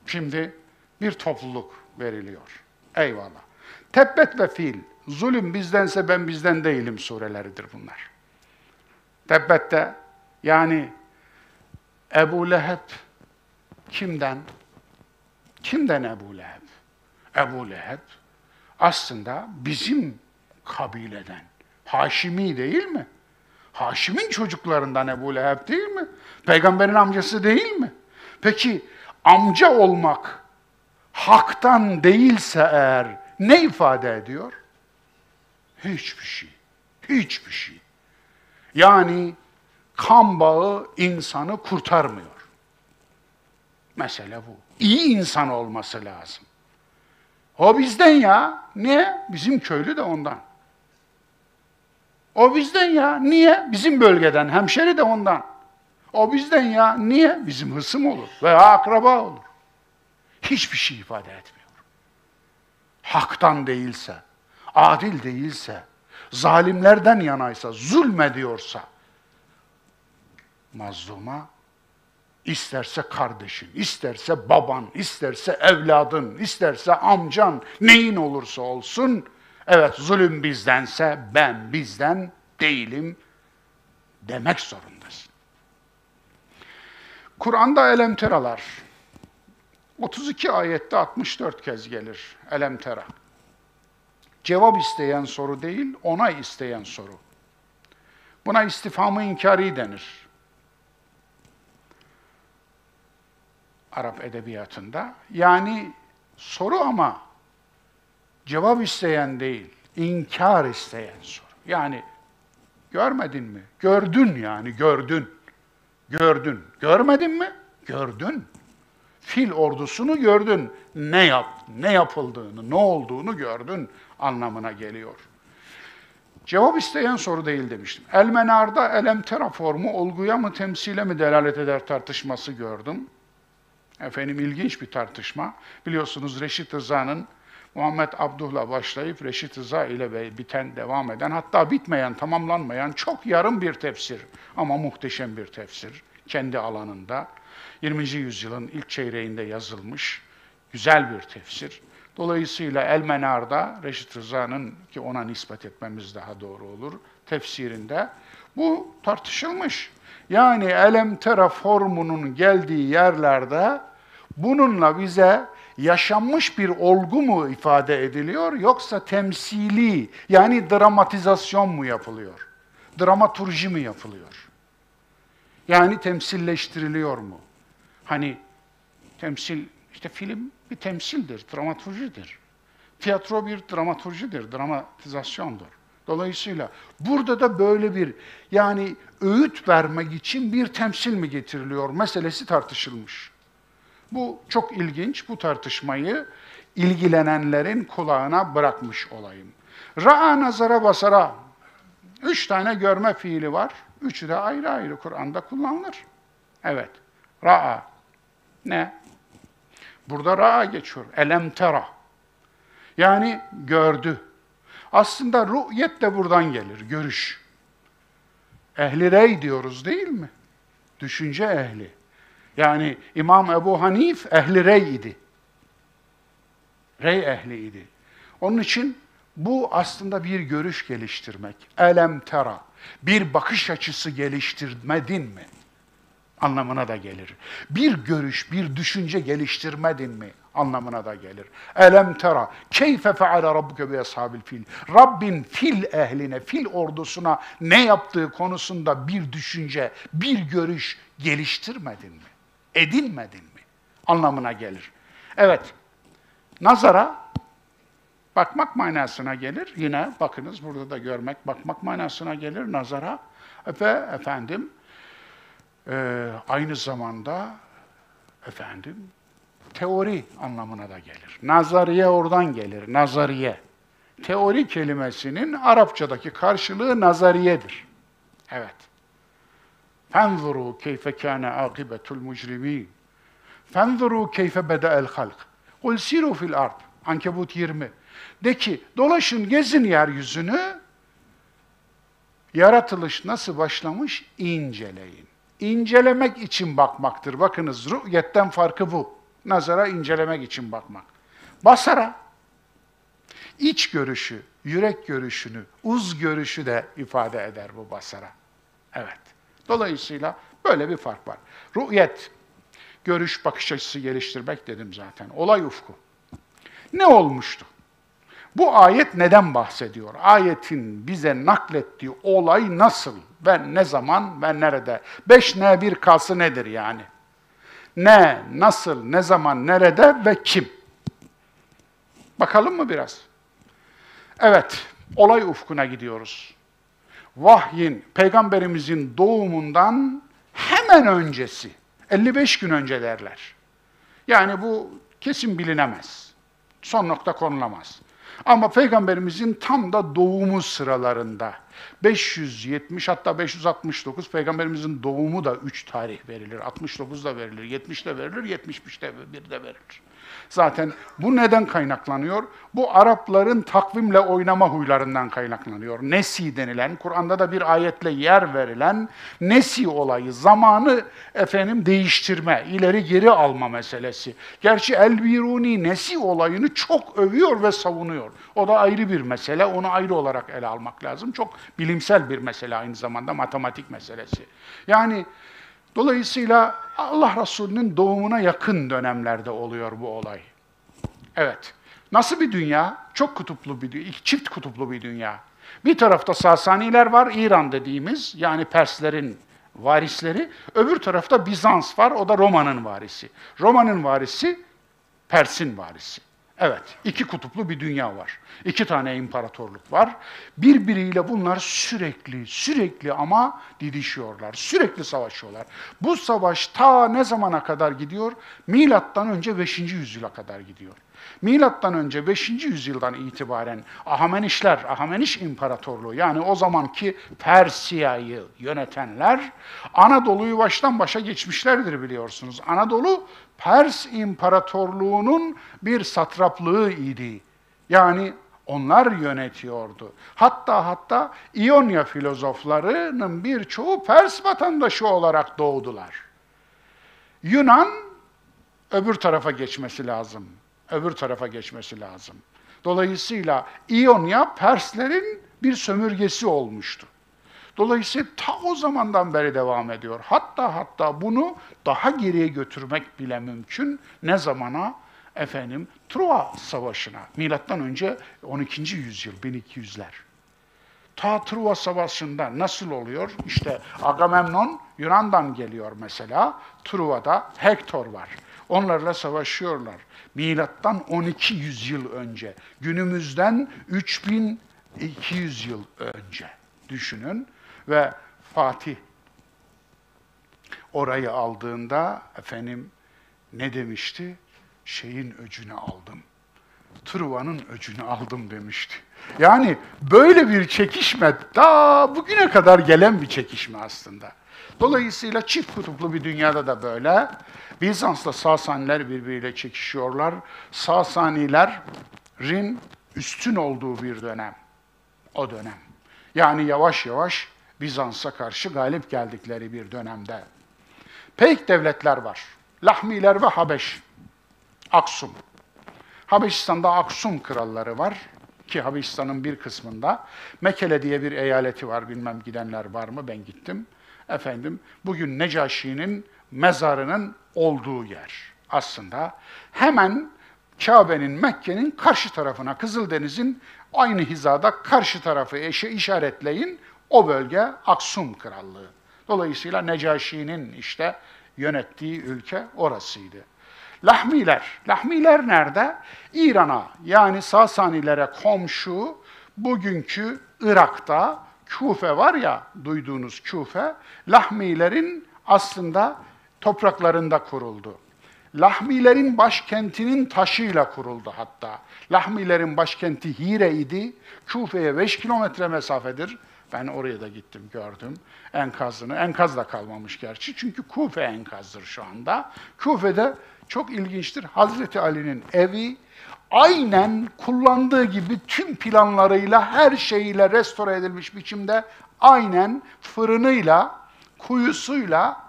Şimdi bir topluluk veriliyor. Eyvallah. Tebbet ve fil, zulüm bizdense ben bizden değilim sureleridir bunlar. Tebbet'te yani Ebu Leheb kimden? Kimden Ebu Leheb? Ebu Leheb aslında bizim kabileden. Haşimi değil mi? Haşim'in çocuklarından Ebu Leheb değil mi? Peygamberin amcası değil mi? Peki amca olmak haktan değilse eğer ne ifade ediyor? Hiçbir şey. Hiçbir şey. Yani kan bağı insanı kurtarmıyor. Mesele bu. İyi insan olması lazım. O bizden ya. Niye? Bizim köylü de ondan. O bizden ya. Niye? Bizim bölgeden. Hemşeri de ondan. O bizden ya. Niye? Bizim hısım olur veya akraba olur. Hiçbir şey ifade etmiyor. Haktan değilse, adil değilse, zalimlerden yanaysa, zulmediyorsa, mazluma isterse kardeşin, isterse baban, isterse evladın, isterse amcan, neyin olursa olsun, evet zulüm bizdense ben bizden değilim demek zorundasın. Kur'an'da elemteralar 32 ayette 64 kez gelir elemtera. Cevap isteyen soru değil, onay isteyen soru. Buna istifamı inkari denir. Arap edebiyatında. Yani soru ama cevap isteyen değil, inkar isteyen soru. Yani görmedin mi? Gördün yani, gördün. Gördün. Görmedin mi? Gördün. Fil ordusunu gördün. Ne yap, ne yapıldığını, ne olduğunu gördün anlamına geliyor. Cevap isteyen soru değil demiştim. Elmenar'da elemtera formu olguya mı temsile mi delalet eder tartışması gördüm. Efendim ilginç bir tartışma. Biliyorsunuz Reşit Rıza'nın Muhammed Abduh'la başlayıp Reşit Rıza ile biten, devam eden, hatta bitmeyen, tamamlanmayan çok yarım bir tefsir ama muhteşem bir tefsir kendi alanında. 20. yüzyılın ilk çeyreğinde yazılmış güzel bir tefsir. Dolayısıyla El Menar'da Reşit Rıza'nın ki ona nispet etmemiz daha doğru olur tefsirinde bu tartışılmış. Yani elem formunun geldiği yerlerde bununla bize yaşanmış bir olgu mu ifade ediliyor yoksa temsili yani dramatizasyon mu yapılıyor? Dramaturji mi yapılıyor? Yani temsilleştiriliyor mu? Hani temsil, işte film bir temsildir, dramaturjidir. Tiyatro bir dramaturjidir, dramatizasyondur. Dolayısıyla burada da böyle bir yani öğüt vermek için bir temsil mi getiriliyor meselesi tartışılmış. Bu çok ilginç. Bu tartışmayı ilgilenenlerin kulağına bırakmış olayım. Ra'a nazara basara. Üç tane görme fiili var. Üçü de ayrı ayrı Kur'an'da kullanılır. Evet. Ra'a. Ne? Burada ra'a geçiyor. Elem tera. Yani gördü. Aslında ru'yet de buradan gelir, görüş. Ehli rey diyoruz değil mi? Düşünce ehli. Yani İmam Ebu Hanif ehli rey idi. Rey ehli idi. Onun için bu aslında bir görüş geliştirmek. Elem tera. Bir bakış açısı geliştirmedin mi? Anlamına da gelir. Bir görüş, bir düşünce geliştirmedin mi anlamına da gelir. Elem tera keyfe feale rabbuke bi ashabil fil. Rabbin fil ehline, fil ordusuna ne yaptığı konusunda bir düşünce, bir görüş geliştirmedin mi? Edinmedin mi? Anlamına gelir. Evet, nazara bakmak manasına gelir. Yine bakınız burada da görmek, bakmak manasına gelir nazara. Ve efendim, e, aynı zamanda efendim teori anlamına da gelir. Nazariye oradan gelir, nazariye. Teori kelimesinin Arapçadaki karşılığı nazariyedir. Evet. Fenzuru keyfe kâne âkibetul mucrimîn. Fenzuru keyfe beda'el halk. Kul siru fil ard. Ankebut 20. De ki dolaşın gezin yeryüzünü. Yaratılış nasıl başlamış inceleyin. İncelemek için bakmaktır. Bakınız rü'yetten farkı bu. Nazara incelemek için bakmak. Basara iç görüşü, yürek görüşünü, uz görüşü de ifade eder bu basara. Evet. Dolayısıyla böyle bir fark var. Rü'yet, görüş, bakış açısı geliştirmek dedim zaten. Olay ufku. Ne olmuştu? Bu ayet neden bahsediyor? Ayetin bize naklettiği olay nasıl? Ben ne zaman ve nerede? Beş ne bir kalsı nedir yani? Ne, nasıl, ne zaman, nerede ve kim? Bakalım mı biraz? Evet, olay ufkuna gidiyoruz. Vahyin, peygamberimizin doğumundan hemen öncesi, 55 gün önce derler. Yani bu kesin bilinemez. Son nokta konulamaz. Ama Peygamberimizin tam da doğumu sıralarında 570 hatta 569 Peygamberimizin doğumu da 3 tarih verilir. 69 da verilir, 70 de verilir, 75 de bir de verilir. Zaten bu neden kaynaklanıyor? Bu Arapların takvimle oynama huylarından kaynaklanıyor. Nesi denilen, Kur'an'da da bir ayetle yer verilen nesi olayı, zamanı efendim değiştirme, ileri geri alma meselesi. Gerçi El-Biruni nesi olayını çok övüyor ve savunuyor. O da ayrı bir mesele, onu ayrı olarak ele almak lazım. Çok bilimsel bir mesele aynı zamanda, matematik meselesi. Yani Dolayısıyla Allah Resulü'nün doğumuna yakın dönemlerde oluyor bu olay. Evet. Nasıl bir dünya? Çok kutuplu bir dünya, çift kutuplu bir dünya. Bir tarafta Sasaniler var, İran dediğimiz, yani Perslerin varisleri. Öbür tarafta Bizans var, o da Roma'nın varisi. Roma'nın varisi, Pers'in varisi. Evet, iki kutuplu bir dünya var. İki tane imparatorluk var. Birbiriyle bunlar sürekli, sürekli ama didişiyorlar. Sürekli savaşıyorlar. Bu savaş ta ne zamana kadar gidiyor? Milattan önce 5. yüzyıla kadar gidiyor. Milattan önce 5. yüzyıldan itibaren Ahamenişler, Ahameniş İmparatorluğu yani o zamanki Persiya'yı yönetenler Anadolu'yu baştan başa geçmişlerdir biliyorsunuz. Anadolu Pers İmparatorluğu'nun bir satraplığı idi. Yani onlar yönetiyordu. Hatta hatta İonya filozoflarının birçoğu Pers vatandaşı olarak doğdular. Yunan öbür tarafa geçmesi lazım. Öbür tarafa geçmesi lazım. Dolayısıyla İonya Perslerin bir sömürgesi olmuştu. Dolayısıyla ta o zamandan beri devam ediyor. Hatta hatta bunu daha geriye götürmek bile mümkün. Ne zamana? Efendim Truva Savaşı'na. Milattan önce 12. yüzyıl, 1200'ler. Ta Truva Savaşı'nda nasıl oluyor? İşte Agamemnon Yunan'dan geliyor mesela. Truva'da Hektor var. Onlarla savaşıyorlar. Milattan 12 yüzyıl önce. Günümüzden 3200 yıl önce düşünün ve Fatih orayı aldığında efendim ne demişti? Şeyin öcünü aldım. Truva'nın öcünü aldım demişti. Yani böyle bir çekişme daha bugüne kadar gelen bir çekişme aslında. Dolayısıyla çift kutuplu bir dünyada da böyle. Bizans'la Sasaniler birbiriyle çekişiyorlar. Sasanilerin üstün olduğu bir dönem. O dönem. Yani yavaş yavaş Bizans'a karşı galip geldikleri bir dönemde. Peyk devletler var. Lahmiler ve Habeş. Aksum. Habeşistan'da Aksum kralları var ki Habeşistan'ın bir kısmında. Mekele diye bir eyaleti var, bilmem gidenler var mı, ben gittim. Efendim bugün Necaşi'nin mezarının olduğu yer aslında. Hemen Kabe'nin, Mekke'nin karşı tarafına, Kızıldeniz'in aynı hizada karşı tarafı eşe işaretleyin. O bölge Aksum Krallığı. Dolayısıyla Necaşi'nin işte yönettiği ülke orasıydı. Lahmiler. Lahmiler nerede? İran'a yani Sasanilere komşu bugünkü Irak'ta Küfe var ya duyduğunuz Küfe, Lahmilerin aslında topraklarında kuruldu. Lahmilerin başkentinin taşıyla kuruldu hatta. Lahmilerin başkenti Hire idi. Küfe'ye 5 kilometre mesafedir. Ben oraya da gittim, gördüm enkazını. Enkaz da kalmamış gerçi. Çünkü Kufe enkazdır şu anda. Kufe'de çok ilginçtir. Hazreti Ali'nin evi aynen kullandığı gibi tüm planlarıyla, her şeyiyle restore edilmiş biçimde aynen fırınıyla, kuyusuyla,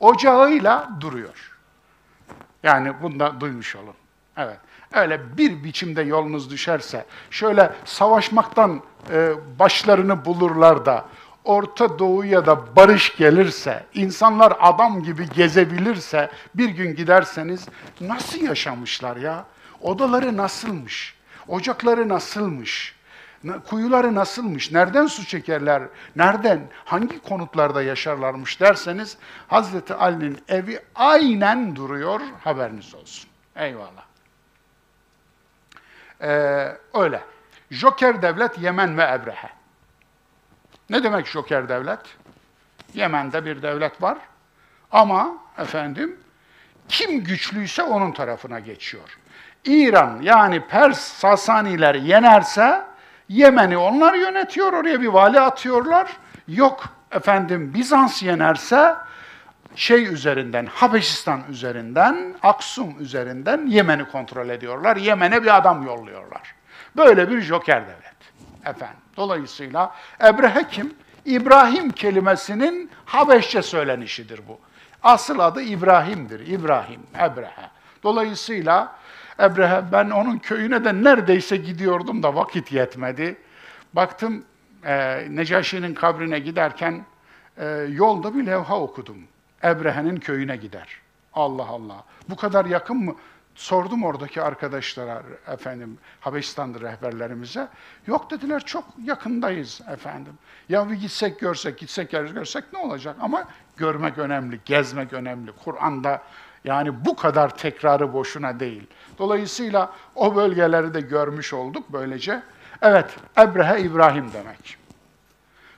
ocağıyla duruyor. Yani bunu da duymuş olun. Evet. Öyle bir biçimde yolunuz düşerse, şöyle savaşmaktan e, başlarını bulurlar da, Orta Doğu'ya da barış gelirse, insanlar adam gibi gezebilirse, bir gün giderseniz nasıl yaşamışlar ya? Odaları nasılmış? Ocakları nasılmış? Kuyuları nasılmış? Nereden su çekerler? Nereden? Hangi konutlarda yaşarlarmış derseniz Hazreti Ali'nin evi aynen duruyor. Haberiniz olsun. Eyvallah. Ee, öyle. Joker devlet Yemen ve Ebrehe. Ne demek Joker devlet? Yemen'de bir devlet var. Ama efendim kim güçlüyse onun tarafına geçiyor. İran yani Pers Sasaniler yenerse Yemen'i onlar yönetiyor, oraya bir vali atıyorlar. Yok efendim Bizans yenerse şey üzerinden, Habeşistan üzerinden, Aksum üzerinden Yemen'i kontrol ediyorlar. Yemen'e bir adam yolluyorlar. Böyle bir joker devlet. Efendim. Dolayısıyla Ebrehe kim? İbrahim kelimesinin Habeşçe söylenişidir bu. Asıl adı İbrahim'dir. İbrahim, Ebrehe. Dolayısıyla Ebrehe ben onun köyüne de neredeyse gidiyordum da vakit yetmedi. Baktım e, Necaşi'nin kabrine giderken e, yolda bir levha okudum. Ebrehe'nin köyüne gider. Allah Allah. Bu kadar yakın mı? Sordum oradaki arkadaşlara efendim Habeşistan rehberlerimize. Yok dediler çok yakındayız efendim. Ya bir gitsek görsek, gitsek görsek ne olacak? Ama görmek önemli, gezmek önemli. Kur'an'da yani bu kadar tekrarı boşuna değil. Dolayısıyla o bölgeleri de görmüş olduk böylece. Evet, Ebrehe İbrahim demek.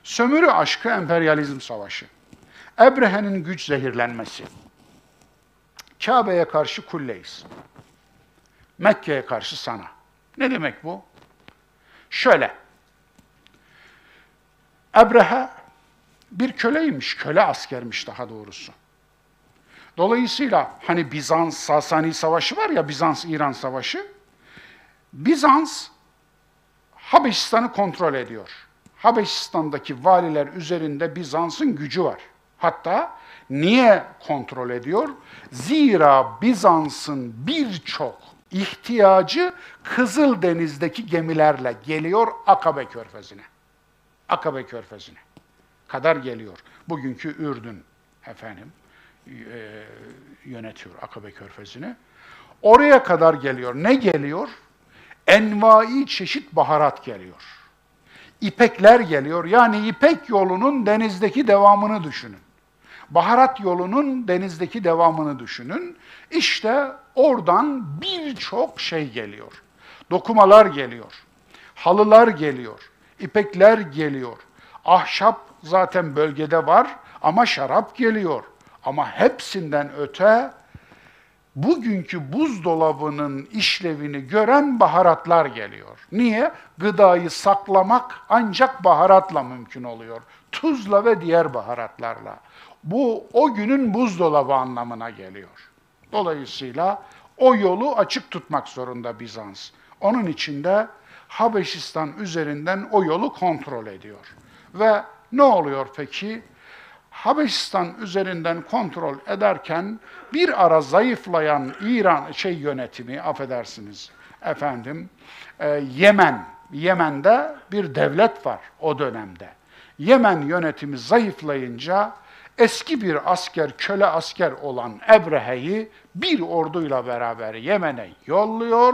Sömürü aşkı emperyalizm savaşı. Ebrehe'nin güç zehirlenmesi. Kabe'ye karşı kulleyiz. Mekke'ye karşı sana. Ne demek bu? Şöyle. Ebrehe bir köleymiş, köle askermiş daha doğrusu. Dolayısıyla hani Bizans-Sasani savaşı var ya, Bizans-İran savaşı. Bizans Habeşistan'ı kontrol ediyor. Habeşistan'daki valiler üzerinde Bizans'ın gücü var. Hatta niye kontrol ediyor? Zira Bizans'ın birçok ihtiyacı Kızıldeniz'deki gemilerle geliyor Akabe Körfezi'ne. Akabe Körfezi'ne kadar geliyor. Bugünkü Ürdün efendim e, yönetiyor Akabe Körfezi'ni. Oraya kadar geliyor. Ne geliyor? Envai çeşit baharat geliyor. İpekler geliyor. Yani İpek yolunun denizdeki devamını düşünün. Baharat yolunun denizdeki devamını düşünün. İşte oradan birçok şey geliyor. Dokumalar geliyor. Halılar geliyor. İpekler geliyor. Ahşap zaten bölgede var ama şarap geliyor. Ama hepsinden öte bugünkü buzdolabının işlevini gören baharatlar geliyor. Niye? Gıdayı saklamak ancak baharatla mümkün oluyor. Tuzla ve diğer baharatlarla. Bu o günün buzdolabı anlamına geliyor. Dolayısıyla o yolu açık tutmak zorunda Bizans. Onun için de Habeşistan üzerinden o yolu kontrol ediyor. Ve ne oluyor peki? Habeşistan üzerinden kontrol ederken bir ara zayıflayan İran şey yönetimi affedersiniz efendim e, Yemen Yemen'de bir devlet var o dönemde. Yemen yönetimi zayıflayınca eski bir asker, köle asker olan Ebrehe'yi bir orduyla beraber Yemen'e yolluyor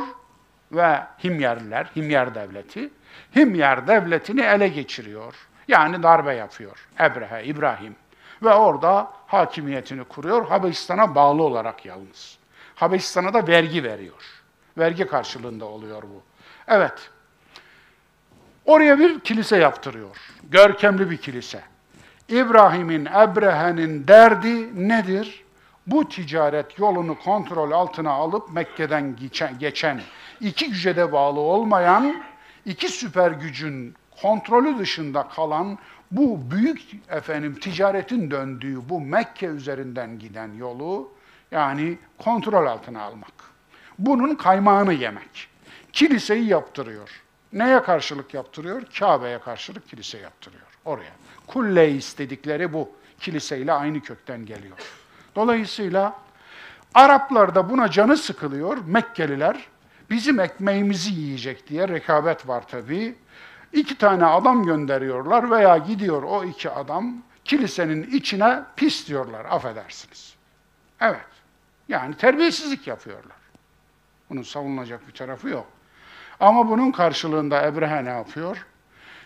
ve Himyerliler, Himyer devleti, Himyer devletini ele geçiriyor. Yani darbe yapıyor Ebrehe, İbrahim. Ve orada hakimiyetini kuruyor, Habeşistan'a bağlı olarak yalnız. Habeşistan'a da vergi veriyor. Vergi karşılığında oluyor bu. Evet, oraya bir kilise yaptırıyor. Görkemli bir kilise. İbrahim'in, Ebrehe'nin derdi nedir? Bu ticaret yolunu kontrol altına alıp Mekke'den geçen, iki güce de bağlı olmayan, iki süper gücün kontrolü dışında kalan bu büyük efendim ticaretin döndüğü bu Mekke üzerinden giden yolu yani kontrol altına almak. Bunun kaymağını yemek. Kiliseyi yaptırıyor. Neye karşılık yaptırıyor? Kabe'ye karşılık kilise yaptırıyor oraya. Kulle istedikleri bu. Kiliseyle aynı kökten geliyor. Dolayısıyla Araplar da buna canı sıkılıyor. Mekkeliler bizim ekmeğimizi yiyecek diye rekabet var tabii. İki tane adam gönderiyorlar veya gidiyor o iki adam kilisenin içine pis diyorlar, affedersiniz. Evet, yani terbiyesizlik yapıyorlar. Bunun savunulacak bir tarafı yok. Ama bunun karşılığında Ebrehe ne yapıyor?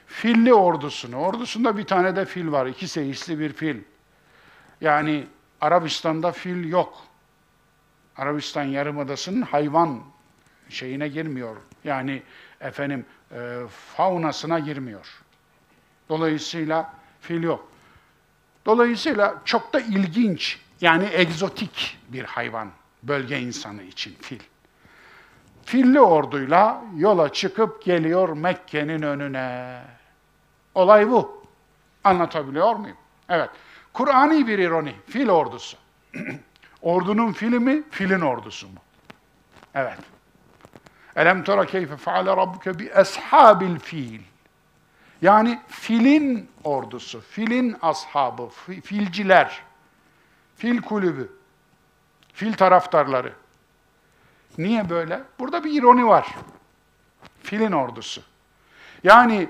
Filli ordusunu, ordusunda bir tane de fil var, iki seyisli bir fil. Yani Arabistan'da fil yok. Arabistan Yarımadası'nın hayvan şeyine girmiyor. Yani efendim e, faunasına girmiyor. Dolayısıyla fil yok. Dolayısıyla çok da ilginç, yani egzotik bir hayvan bölge insanı için fil. Filli orduyla yola çıkıp geliyor Mekke'nin önüne. Olay bu. Anlatabiliyor muyum? Evet. Kur'ani bir ironi. Fil ordusu. Ordunun fili mi? Filin ordusu mu? Evet. Elem tera keyfe feale rabbuke bi ashabil fil. Yani filin ordusu, filin ashabı, filciler, fil kulübü, fil taraftarları. Niye böyle? Burada bir ironi var. Filin ordusu. Yani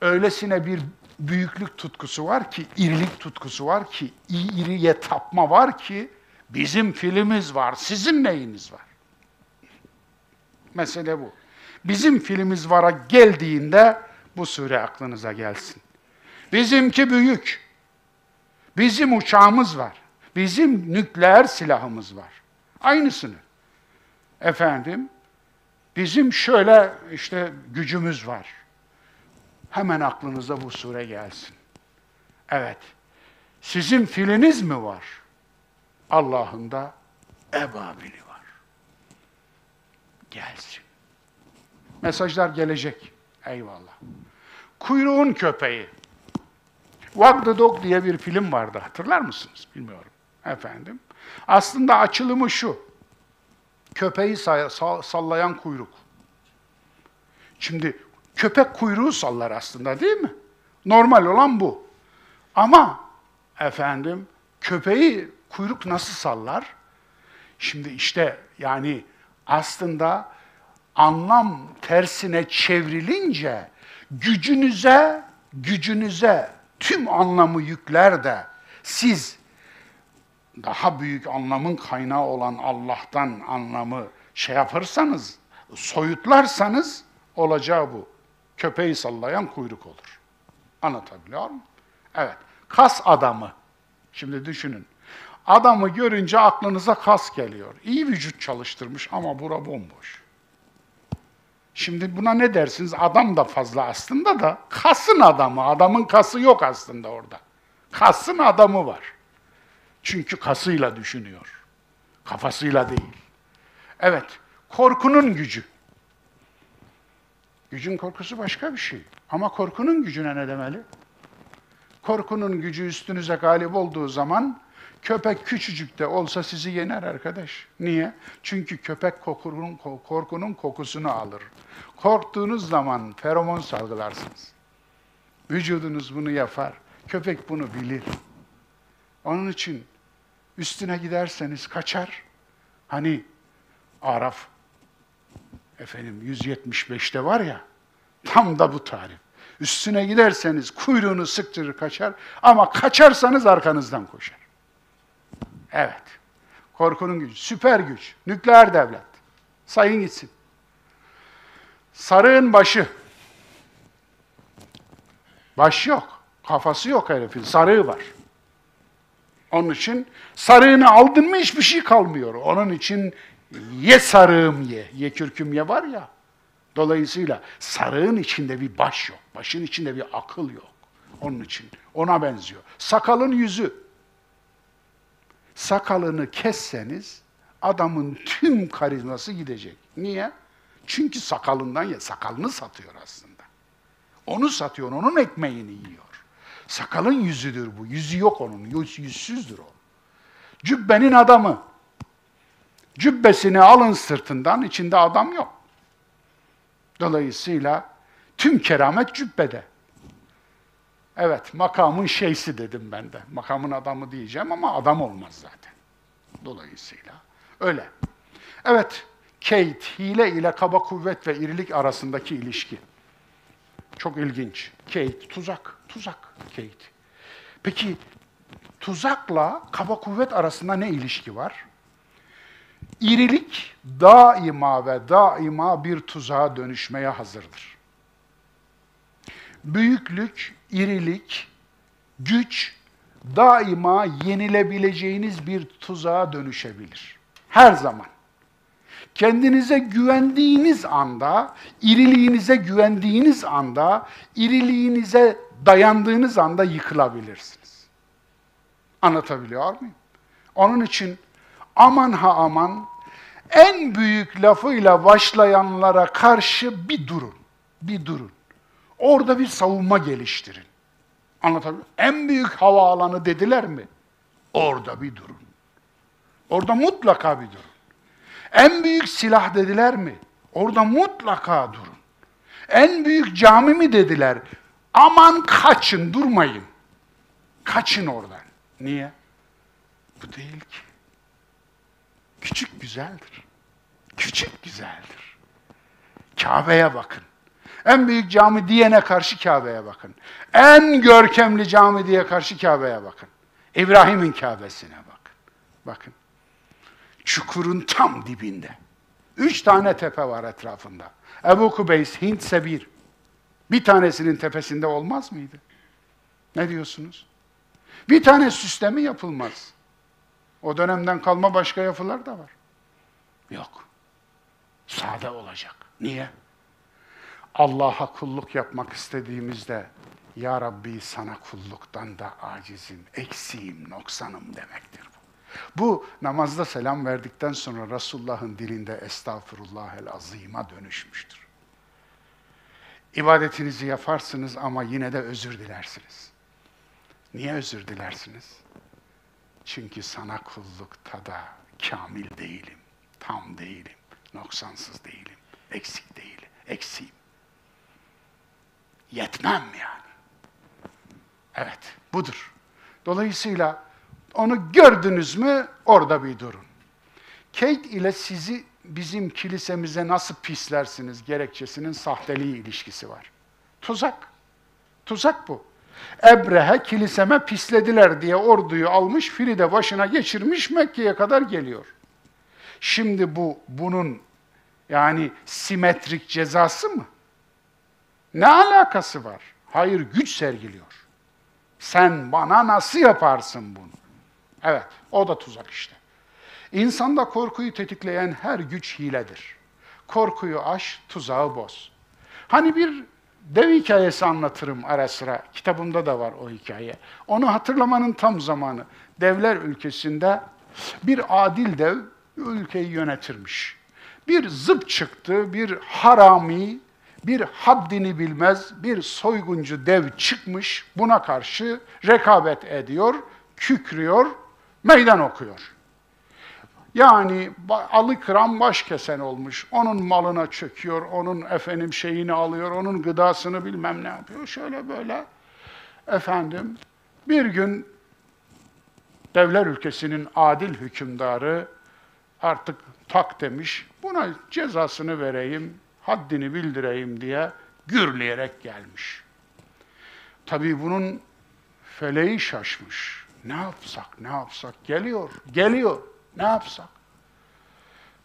öylesine bir büyüklük tutkusu var ki, irilik tutkusu var ki, iriye tapma var ki, bizim filimiz var, sizin neyiniz var? Mesele bu. Bizim filimiz vara geldiğinde bu sure aklınıza gelsin. Bizimki büyük. Bizim uçağımız var. Bizim nükleer silahımız var. Aynısını. Efendim, bizim şöyle işte gücümüz var. Hemen aklınıza bu sure gelsin. Evet. Sizin filiniz mi var? Allah'ın da ebabili var. Gelsin. Mesajlar gelecek. Eyvallah. Kuyruğun köpeği. Wag the Dog diye bir film vardı. Hatırlar mısınız? Bilmiyorum. Efendim. Aslında açılımı şu. Köpeği sallayan kuyruk. Şimdi köpek kuyruğu sallar aslında değil mi? Normal olan bu. Ama efendim köpeği kuyruk nasıl sallar? Şimdi işte yani aslında anlam tersine çevrilince gücünüze gücünüze tüm anlamı yükler de siz daha büyük anlamın kaynağı olan Allah'tan anlamı şey yaparsanız, soyutlarsanız olacağı bu. Köpeği sallayan kuyruk olur. Anlatabiliyor muyum? Evet. Kas adamı. Şimdi düşünün. Adamı görünce aklınıza kas geliyor. İyi vücut çalıştırmış ama bura bomboş. Şimdi buna ne dersiniz? Adam da fazla aslında da kasın adamı. Adamın kası yok aslında orada. Kasın adamı var. Çünkü kasıyla düşünüyor. Kafasıyla değil. Evet, korkunun gücü. Gücün korkusu başka bir şey. Ama korkunun gücüne ne demeli? Korkunun gücü üstünüze galip olduğu zaman köpek küçücük de olsa sizi yener arkadaş. Niye? Çünkü köpek korkunun, korkunun kokusunu alır. Korktuğunuz zaman feromon salgılarsınız. Vücudunuz bunu yapar. Köpek bunu bilir. Onun için üstüne giderseniz kaçar. Hani Araf efendim 175'te var ya tam da bu tarif. Üstüne giderseniz kuyruğunu sıktırır kaçar ama kaçarsanız arkanızdan koşar. Evet. Korkunun gücü, süper güç, nükleer devlet. Sayın gitsin. Sarığın başı. Baş yok. Kafası yok herifin. Sarığı var. Onun için sarığını aldın mı hiçbir şey kalmıyor. Onun için ye sarığım ye. Ye kürküm ye var ya. Dolayısıyla sarığın içinde bir baş yok. Başın içinde bir akıl yok. Onun için ona benziyor. Sakalın yüzü. Sakalını kesseniz adamın tüm karizması gidecek. Niye? Çünkü sakalından ya sakalını satıyor aslında. Onu satıyor, onun ekmeğini yiyor. Sakalın yüzüdür bu. Yüzü yok onun. Yüz, yüzsüzdür o. Cübbenin adamı. Cübbesini alın sırtından, içinde adam yok. Dolayısıyla tüm keramet cübbede. Evet, makamın şeysi dedim ben de. Makamın adamı diyeceğim ama adam olmaz zaten. Dolayısıyla öyle. Evet, Kate, hile ile kaba kuvvet ve irilik arasındaki ilişki. Çok ilginç. Kate, tuzak, tuzak Kate. Peki tuzakla kaba kuvvet arasında ne ilişki var? İrilik daima ve daima bir tuzağa dönüşmeye hazırdır. Büyüklük, irilik, güç daima yenilebileceğiniz bir tuzağa dönüşebilir. Her zaman. Kendinize güvendiğiniz anda, iriliğinize güvendiğiniz anda, iriliğinize dayandığınız anda yıkılabilirsiniz. Anlatabiliyor muyum? Onun için aman ha aman en büyük lafıyla başlayanlara karşı bir durun. Bir durun. Orada bir savunma geliştirin. Anlatabiliyor En büyük havaalanı dediler mi? Orada bir durun. Orada mutlaka bir durun. En büyük silah dediler mi? Orada mutlaka durun. En büyük cami mi dediler? Aman kaçın, durmayın. Kaçın oradan. Niye? Bu değil ki. Küçük güzeldir. Küçük güzeldir. Kabe'ye bakın. En büyük cami diyene karşı Kabe'ye bakın. En görkemli cami diye karşı Kabe'ye bakın. İbrahim'in Kabe'sine bakın. Bakın. Çukurun tam dibinde. Üç tane tepe var etrafında. Ebu Kubeys, Hint Sebir. Bir tanesinin tepesinde olmaz mıydı? Ne diyorsunuz? Bir tane süslemi yapılmaz. O dönemden kalma başka yapılar da var. Yok. Sade olacak. Niye? Allah'a kulluk yapmak istediğimizde Ya Rabbi sana kulluktan da acizim, eksiğim, noksanım demektir bu. Bu namazda selam verdikten sonra Resulullah'ın dilinde estağfurullahel azima dönüşmüştür. İbadetinizi yaparsınız ama yine de özür dilersiniz. Niye özür dilersiniz? Çünkü sana kullukta da kamil değilim, tam değilim, noksansız değilim, eksik değilim, eksiğim. Yetmem yani. Evet, budur. Dolayısıyla onu gördünüz mü orada bir durun. Kate ile sizi bizim kilisemize nasıl pislersiniz gerekçesinin sahteliği ilişkisi var. Tuzak. Tuzak bu. Ebrehe kiliseme pislediler diye orduyu almış, Firide başına geçirmiş Mekke'ye kadar geliyor. Şimdi bu bunun yani simetrik cezası mı? Ne alakası var? Hayır güç sergiliyor. Sen bana nasıl yaparsın bunu? Evet, o da tuzak işte. İnsanda korkuyu tetikleyen her güç hiledir. Korkuyu aş, tuzağı boz. Hani bir dev hikayesi anlatırım ara sıra. Kitabımda da var o hikaye. Onu hatırlamanın tam zamanı. Devler ülkesinde bir adil dev ülkeyi yönetirmiş. Bir zıp çıktı, bir harami, bir haddini bilmez, bir soyguncu dev çıkmış. Buna karşı rekabet ediyor, kükrüyor, meydan okuyor. Yani alıkıran baş kesen olmuş. Onun malına çöküyor, onun efendim şeyini alıyor, onun gıdasını bilmem ne yapıyor. Şöyle böyle. Efendim bir gün devler ülkesinin adil hükümdarı artık tak demiş. Buna cezasını vereyim, haddini bildireyim diye gürleyerek gelmiş. Tabii bunun feleği şaşmış. Ne yapsak, ne yapsak? Geliyor, geliyor. Ne yapsak?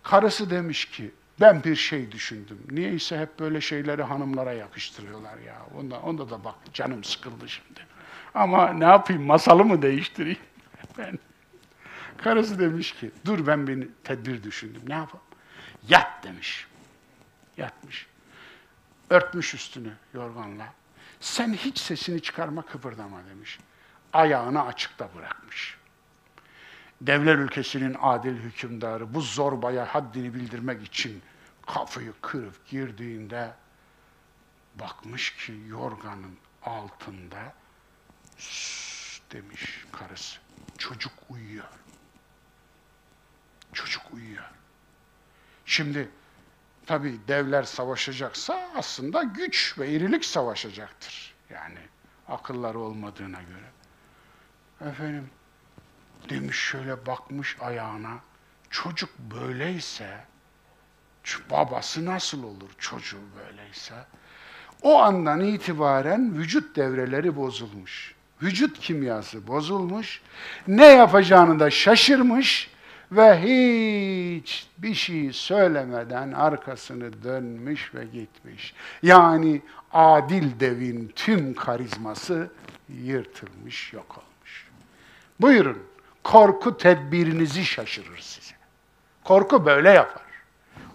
Karısı demiş ki, ben bir şey düşündüm. Niyeyse hep böyle şeyleri hanımlara yakıştırıyorlar ya. Onda, onda da bak canım sıkıldı şimdi. Ama ne yapayım, masalı mı değiştireyim? Ben. Karısı demiş ki, dur ben bir tedbir düşündüm. Ne yapalım? Yat demiş. Yatmış. Örtmüş üstünü yorganla. Sen hiç sesini çıkarma kıpırdama demiş. Ayağını açıkta bırakmış. Devler ülkesinin adil hükümdarı bu zorbaya haddini bildirmek için kafayı kırıp girdiğinde bakmış ki yorganın altında "Sus," demiş karısı. Çocuk uyuyor. Çocuk uyuyor. Şimdi tabii devler savaşacaksa aslında güç ve irilik savaşacaktır. Yani akılları olmadığına göre. Efendim demiş şöyle bakmış ayağına. Çocuk böyleyse babası nasıl olur çocuğu böyleyse? O andan itibaren vücut devreleri bozulmuş. Vücut kimyası bozulmuş. Ne yapacağını da şaşırmış ve hiç bir şey söylemeden arkasını dönmüş ve gitmiş. Yani adil devin tüm karizması yırtılmış, yok olmuş. Buyurun, korku tedbirinizi şaşırır size. Korku böyle yapar.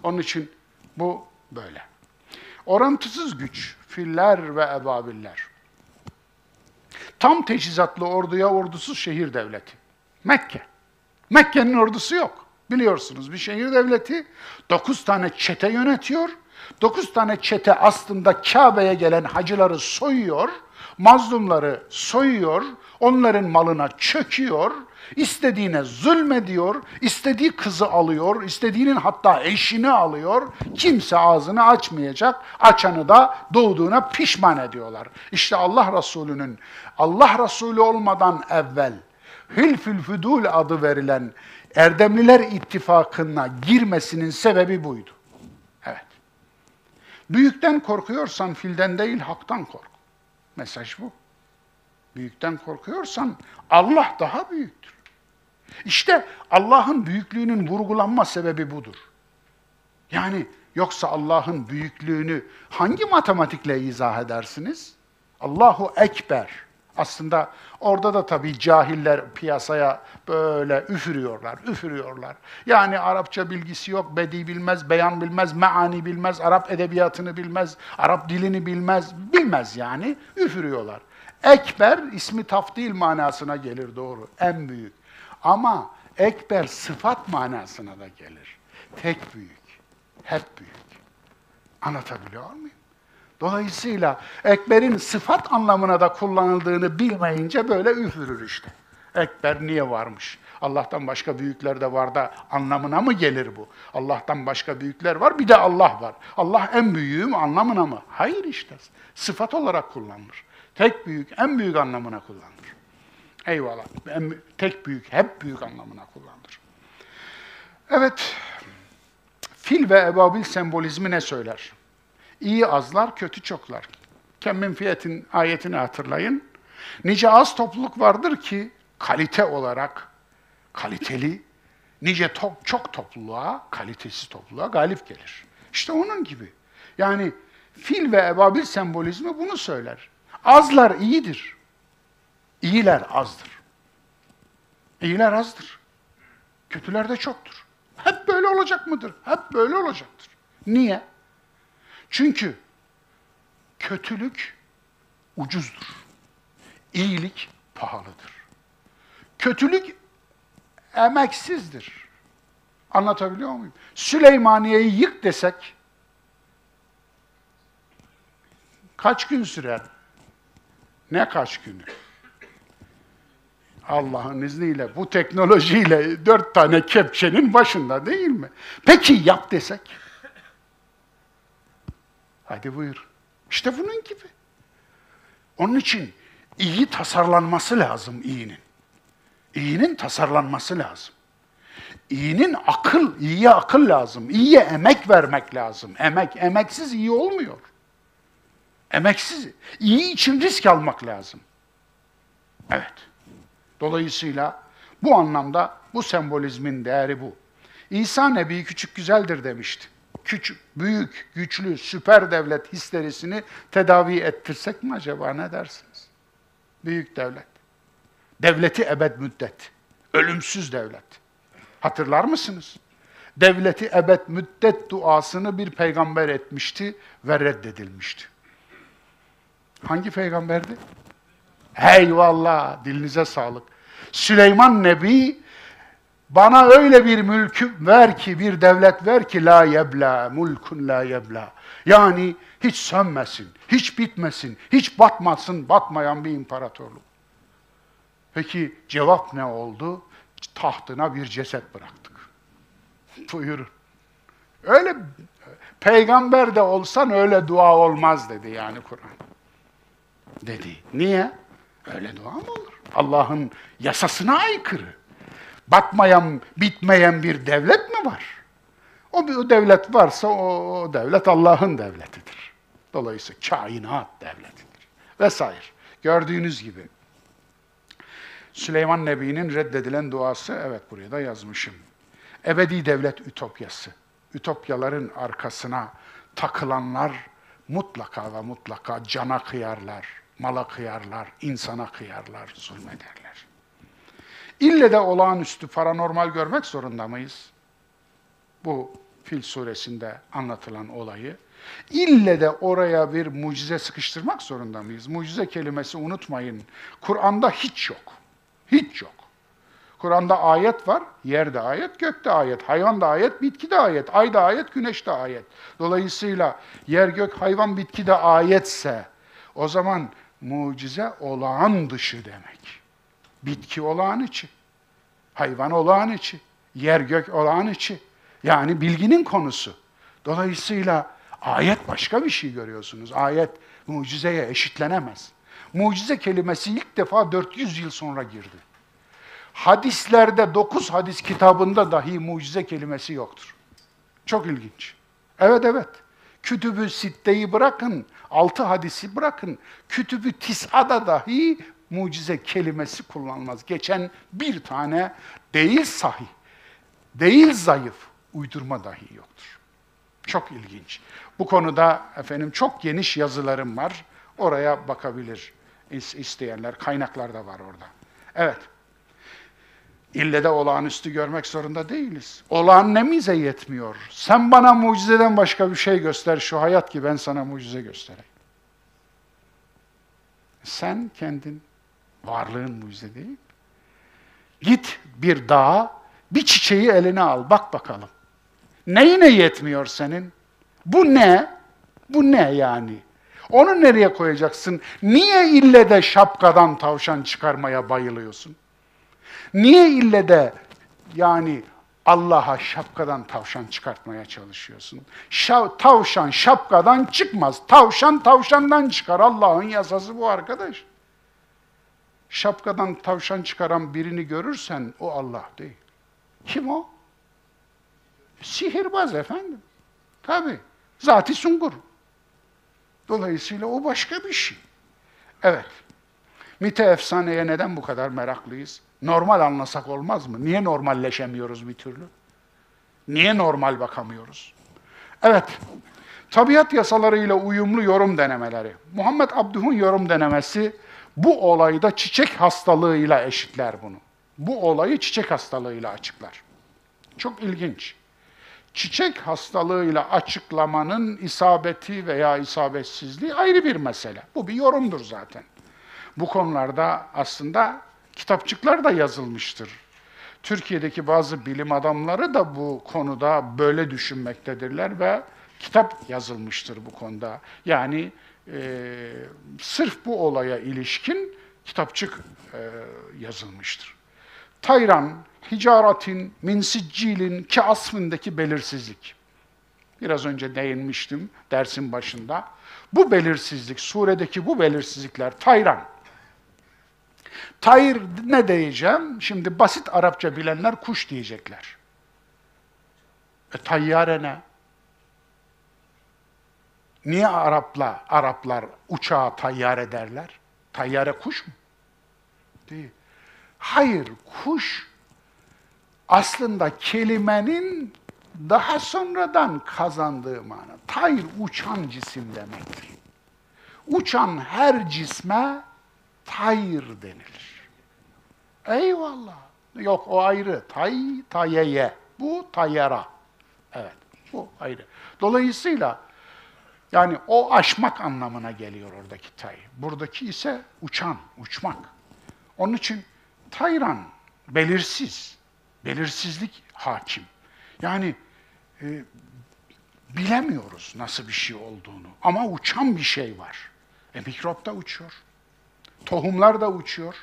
Onun için bu böyle. Orantısız güç, filler ve ebabiller. Tam teçhizatlı orduya ordusuz şehir devleti. Mekke. Mekke'nin ordusu yok. Biliyorsunuz bir şehir devleti dokuz tane çete yönetiyor. Dokuz tane çete aslında Kabe'ye gelen hacıları soyuyor, mazlumları soyuyor, onların malına çöküyor, istediğine zulmediyor, istediği kızı alıyor, istediğinin hatta eşini alıyor. Kimse ağzını açmayacak, açanı da doğduğuna pişman ediyorlar. İşte Allah Resulü'nün Allah Resulü olmadan evvel Hülfül Füdul adı verilen Erdemliler İttifakı'na girmesinin sebebi buydu. Evet. Büyükten korkuyorsan filden değil haktan kork. Mesaj bu. Büyükten korkuyorsan Allah daha büyüktür. İşte Allah'ın büyüklüğünün vurgulanma sebebi budur. Yani yoksa Allah'ın büyüklüğünü hangi matematikle izah edersiniz? Allahu Ekber. Aslında orada da tabii cahiller piyasaya böyle üfürüyorlar, üfürüyorlar. Yani Arapça bilgisi yok, bedi bilmez, beyan bilmez, meani bilmez, Arap edebiyatını bilmez, Arap dilini bilmez, bilmez yani, üfürüyorlar. Ekber ismi taftil manasına gelir doğru, en büyük. Ama ekber sıfat manasına da gelir. Tek büyük, hep büyük. Anlatabiliyor muyum? Dolayısıyla ekberin sıfat anlamına da kullanıldığını bilmeyince böyle üfürür işte. Ekber niye varmış? Allah'tan başka büyükler de var da anlamına mı gelir bu? Allah'tan başka büyükler var, bir de Allah var. Allah en büyüğüm anlamına mı? Hayır işte. Sıfat olarak kullanılır. Tek büyük, en büyük anlamına kullanılır. Eyvallah. En, tek büyük, hep büyük anlamına kullanılır. Evet, fil ve ebabil sembolizmi ne söyler? İyi azlar, kötü çoklar. Kemmin fiyetin ayetini hatırlayın. Nice az topluluk vardır ki kalite olarak kaliteli, nice to- çok topluluğa, kalitesiz topluluğa galip gelir. İşte onun gibi. Yani fil ve ebabil sembolizmi bunu söyler. Azlar iyidir. İyiler azdır. İyiler azdır. Kötüler de çoktur. Hep böyle olacak mıdır? Hep böyle olacaktır. Niye? Çünkü kötülük ucuzdur. İyilik pahalıdır. Kötülük emeksizdir. Anlatabiliyor muyum? Süleymaniye'yi yık desek kaç gün sürer? Ne kaç günü? Allah'ın izniyle, bu teknolojiyle dört tane kepçenin başında değil mi? Peki yap desek? Hadi buyur. İşte bunun gibi. Onun için iyi tasarlanması lazım iyinin. İyinin tasarlanması lazım. İyinin akıl, iyiye akıl lazım. İyiye emek vermek lazım. Emek, emeksiz iyi olmuyor. Emeksiz, iyi için risk almak lazım. Evet. Dolayısıyla bu anlamda bu sembolizmin değeri bu. İsa Nebi küçük güzeldir demişti. Küçük, büyük, güçlü, süper devlet histerisini tedavi ettirsek mi acaba ne dersiniz? Büyük devlet. Devleti ebed müddet. Ölümsüz devlet. Hatırlar mısınız? Devleti ebed müddet duasını bir peygamber etmişti ve reddedilmişti. Hangi peygamberdi? Eyvallah, dilinize sağlık. Süleyman Nebi bana öyle bir mülkü ver ki, bir devlet ver ki la yebla, mulkun la yebla. Yani hiç sönmesin, hiç bitmesin, hiç batmasın, batmayan bir imparatorluk. Peki cevap ne oldu? Tahtına bir ceset bıraktık. Buyurun. Öyle peygamber de olsan öyle dua olmaz dedi yani Kur'an. Dedi. Niye? Öyle dua mı olur? Allah'ın yasasına aykırı. Batmayan, bitmeyen bir devlet mi var? O bir devlet varsa o devlet Allah'ın devletidir. Dolayısıyla kainat devletidir. Vesaire. Gördüğünüz gibi Süleyman Nebi'nin reddedilen duası, evet buraya da yazmışım. Ebedi devlet ütopyası. Ütopyaların arkasına takılanlar mutlaka ve mutlaka cana kıyarlar, mala kıyarlar, insana kıyarlar, zulmederler. İlle de olağanüstü paranormal görmek zorunda mıyız? Bu Fil suresinde anlatılan olayı. İlle de oraya bir mucize sıkıştırmak zorunda mıyız? Mucize kelimesi unutmayın. Kur'an'da hiç yok. Hiç yok. Kur'an'da ayet var, yerde ayet, gökte ayet, hayvanda ayet, bitki de ayet, ayda ayet, güneşte ayet. Dolayısıyla yer, gök, hayvan, bitki de ayetse o zaman mucize olağan dışı demek. Bitki olağan içi, hayvan olağan içi, yer, gök olağan içi. Yani bilginin konusu. Dolayısıyla ayet başka bir şey görüyorsunuz. Ayet mucizeye eşitlenemez. Mucize kelimesi ilk defa 400 yıl sonra girdi. Hadislerde 9 hadis kitabında dahi mucize kelimesi yoktur. Çok ilginç. Evet evet. Kütübü sitteyi bırakın, 6 hadisi bırakın. Kütübü tis'ada dahi mucize kelimesi kullanılmaz. Geçen bir tane değil sahih, değil zayıf, uydurma dahi yoktur. Çok ilginç. Bu konuda efendim çok geniş yazılarım var. Oraya bakabilir isteyenler. Kaynaklar da var orada. Evet. İlle de olağanüstü görmek zorunda değiliz. Olağan nemize yetmiyor. Sen bana mucizeden başka bir şey göster şu hayat ki ben sana mucize göstereyim. Sen kendin varlığın mucize değil. Git bir dağa, bir çiçeği eline al, bak bakalım. Neyine yetmiyor senin? Bu ne? Bu ne yani? Onu nereye koyacaksın? Niye ille de şapkadan tavşan çıkarmaya bayılıyorsun? Niye ille de yani Allah'a şapkadan tavşan çıkartmaya çalışıyorsun? Şa tavşan şapkadan çıkmaz. Tavşan tavşandan çıkar. Allah'ın yasası bu arkadaş. Şapkadan tavşan çıkaran birini görürsen o Allah değil. Kim o? Sihirbaz efendim. Tabi. Zati sungur. Dolayısıyla o başka bir şey. Evet. Mite efsaneye neden bu kadar meraklıyız? Normal anlasak olmaz mı? Niye normalleşemiyoruz bir türlü? Niye normal bakamıyoruz? Evet. Tabiat yasalarıyla uyumlu yorum denemeleri. Muhammed Abduh'un yorum denemesi bu olayda çiçek hastalığıyla eşitler bunu. Bu olayı çiçek hastalığıyla açıklar. Çok ilginç çiçek hastalığıyla açıklamanın isabeti veya isabetsizliği ayrı bir mesele. Bu bir yorumdur zaten. Bu konularda aslında kitapçıklar da yazılmıştır. Türkiye'deki bazı bilim adamları da bu konuda böyle düşünmektedirler ve kitap yazılmıştır bu konuda. Yani e, sırf bu olaya ilişkin kitapçık e, yazılmıştır. Tayran, hicaratin, min siccilin ki asmındaki belirsizlik. Biraz önce değinmiştim dersin başında. Bu belirsizlik, suredeki bu belirsizlikler tayran. Tayr ne diyeceğim? Şimdi basit Arapça bilenler kuş diyecekler. E tayyare ne? Niye Arapla Araplar uçağa tayyare derler? Tayyare kuş mu? Değil. Hayır, kuş aslında kelimenin daha sonradan kazandığı mana. Tayr uçan cisim demektir. Uçan her cisme tayr denilir. Eyvallah. Yok o ayrı. Tay, tayeye. Bu tayera. Evet, bu ayrı. Dolayısıyla yani o aşmak anlamına geliyor oradaki tay. Buradaki ise uçan, uçmak. Onun için tayran, belirsiz, belirsizlik hakim. Yani e, bilemiyoruz nasıl bir şey olduğunu. Ama uçan bir şey var. E mikrop da uçuyor. Tohumlar da uçuyor.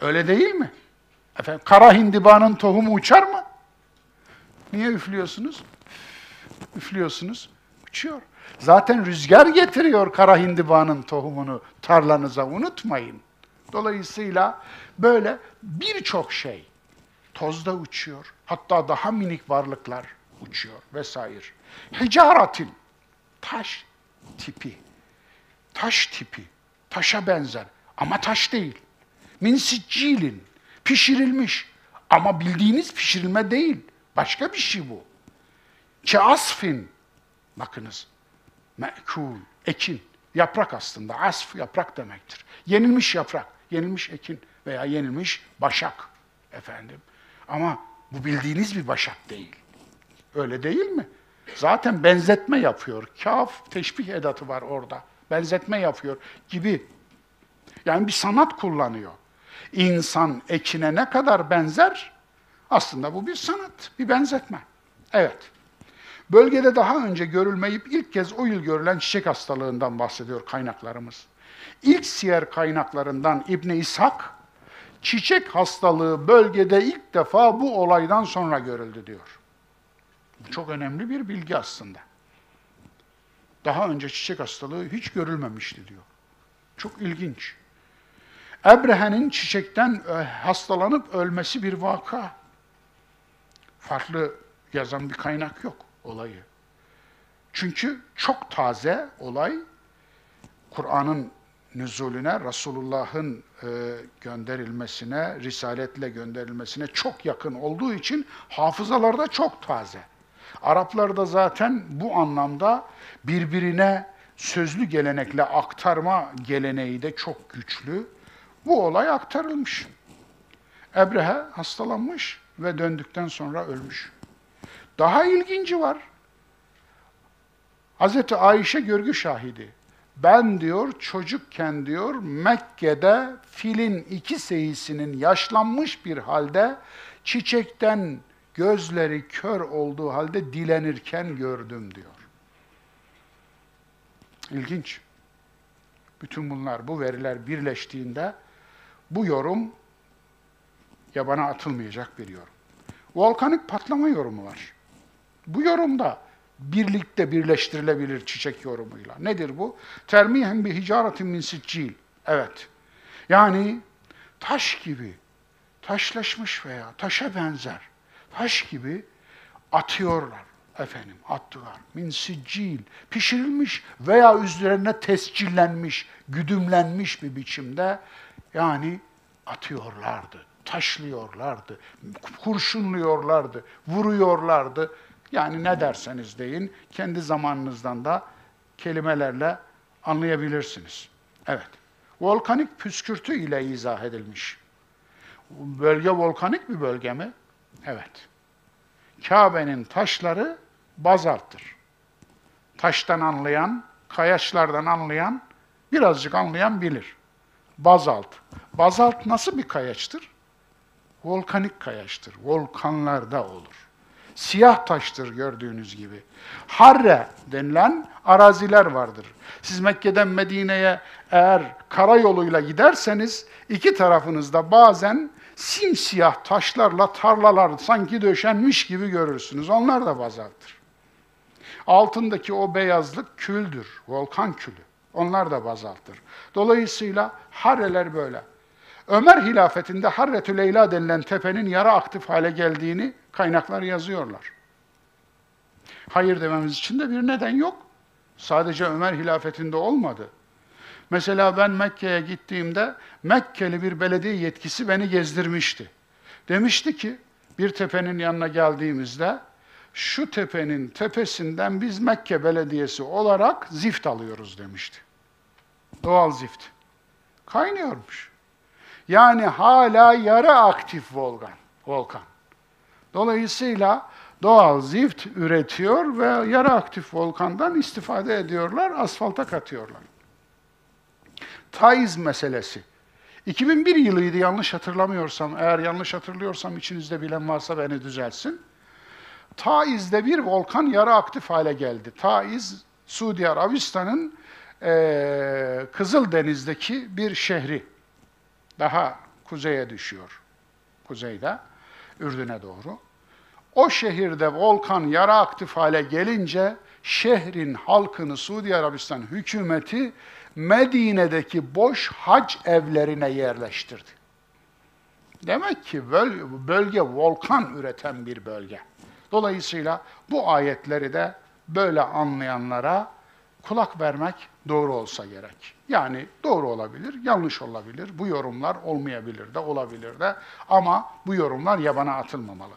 Öyle değil mi? Efendim, kara hindibanın tohumu uçar mı? Niye üflüyorsunuz? Üflüyorsunuz, uçuyor. Zaten rüzgar getiriyor kara hindibanın tohumunu tarlanıza unutmayın. Dolayısıyla böyle birçok şey tozda uçuyor. Hatta daha minik varlıklar uçuyor vesaire. Hicaratin, taş tipi, taş tipi, taşa benzer ama taş değil. Min siccilin, pişirilmiş ama bildiğiniz pişirilme değil. Başka bir şey bu. Ki asfin, bakınız, me'kul, ekin, yaprak aslında. Asf yaprak demektir. Yenilmiş yaprak, yenilmiş ekin veya yenilmiş başak efendim. Ama bu bildiğiniz bir başak değil. Öyle değil mi? Zaten benzetme yapıyor. Kaf teşbih edatı var orada. Benzetme yapıyor gibi. Yani bir sanat kullanıyor. İnsan ekine ne kadar benzer? Aslında bu bir sanat, bir benzetme. Evet. Bölgede daha önce görülmeyip ilk kez o yıl görülen çiçek hastalığından bahsediyor kaynaklarımız. İlk siyer kaynaklarından İbni İshak, çiçek hastalığı bölgede ilk defa bu olaydan sonra görüldü diyor. Bu çok önemli bir bilgi aslında. Daha önce çiçek hastalığı hiç görülmemişti diyor. Çok ilginç. Ebrehe'nin çiçekten e, hastalanıp ölmesi bir vaka. Farklı yazan bir kaynak yok olayı. Çünkü çok taze olay Kur'an'ın nüzulüne, Resulullah'ın e, gönderilmesine, risaletle gönderilmesine çok yakın olduğu için hafızalarda çok taze. Araplarda zaten bu anlamda birbirine sözlü gelenekle aktarma geleneği de çok güçlü. Bu olay aktarılmış. Ebrehe hastalanmış ve döndükten sonra ölmüş. Daha ilginci var. Hazreti Ayşe görgü şahidi. Ben diyor çocukken diyor Mekke'de filin iki seyisinin yaşlanmış bir halde çiçekten gözleri kör olduğu halde dilenirken gördüm diyor. İlginç. Bütün bunlar, bu veriler birleştiğinde bu yorum yabana atılmayacak bir yorum. Volkanik patlama yorumu var. Bu yorumda birlikte birleştirilebilir çiçek yorumuyla. Nedir bu? Termihen bir hicaretin min siccil. Evet. Yani taş gibi, taşlaşmış veya taşa benzer, taş gibi atıyorlar efendim attılar. Min siccil, pişirilmiş veya üzerine tescillenmiş, güdümlenmiş bir biçimde yani atıyorlardı, taşlıyorlardı, kurşunluyorlardı, vuruyorlardı. Yani ne derseniz deyin, kendi zamanınızdan da kelimelerle anlayabilirsiniz. Evet. Volkanik püskürtü ile izah edilmiş. Bölge volkanik bir bölge mi? Evet. Kabe'nin taşları bazalttır. Taştan anlayan, kayaçlardan anlayan, birazcık anlayan bilir. Bazalt. Bazalt nasıl bir kayaçtır? Volkanik kayaçtır. Volkanlarda olur. Siyah taştır gördüğünüz gibi. Harre denilen araziler vardır. Siz Mekke'den Medine'ye eğer karayoluyla giderseniz iki tarafınızda bazen simsiyah taşlarla tarlalar sanki döşenmiş gibi görürsünüz. Onlar da bazalttır. Altındaki o beyazlık küldür, volkan külü. Onlar da bazalttır. Dolayısıyla Harreler böyle. Ömer hilafetinde Harretü Leyla denilen tepenin yara aktif hale geldiğini kaynaklar yazıyorlar. Hayır dememiz için de bir neden yok. Sadece Ömer hilafetinde olmadı. Mesela ben Mekke'ye gittiğimde Mekkeli bir belediye yetkisi beni gezdirmişti. Demişti ki bir tepenin yanına geldiğimizde şu tepenin tepesinden biz Mekke Belediyesi olarak zift alıyoruz demişti. Doğal zift. Kaynıyormuş. Yani hala yarı aktif volkan. volkan. Dolayısıyla doğal zift üretiyor ve yarı aktif volkandan istifade ediyorlar, asfalta katıyorlar. Taiz meselesi. 2001 yılıydı yanlış hatırlamıyorsam, eğer yanlış hatırlıyorsam içinizde bilen varsa beni düzelsin. Taiz'de bir volkan yarı aktif hale geldi. Taiz, Suudi Arabistan'ın e, Kızıldeniz'deki bir şehri. Daha kuzeye düşüyor. Kuzeyde, Ürdün'e doğru. O şehirde volkan yarı aktif hale gelince şehrin halkını Suudi Arabistan hükümeti Medine'deki boş hac evlerine yerleştirdi. Demek ki bölge volkan üreten bir bölge. Dolayısıyla bu ayetleri de böyle anlayanlara kulak vermek doğru olsa gerek. Yani doğru olabilir, yanlış olabilir. Bu yorumlar olmayabilir de, olabilir de. Ama bu yorumlar yabana atılmamalı.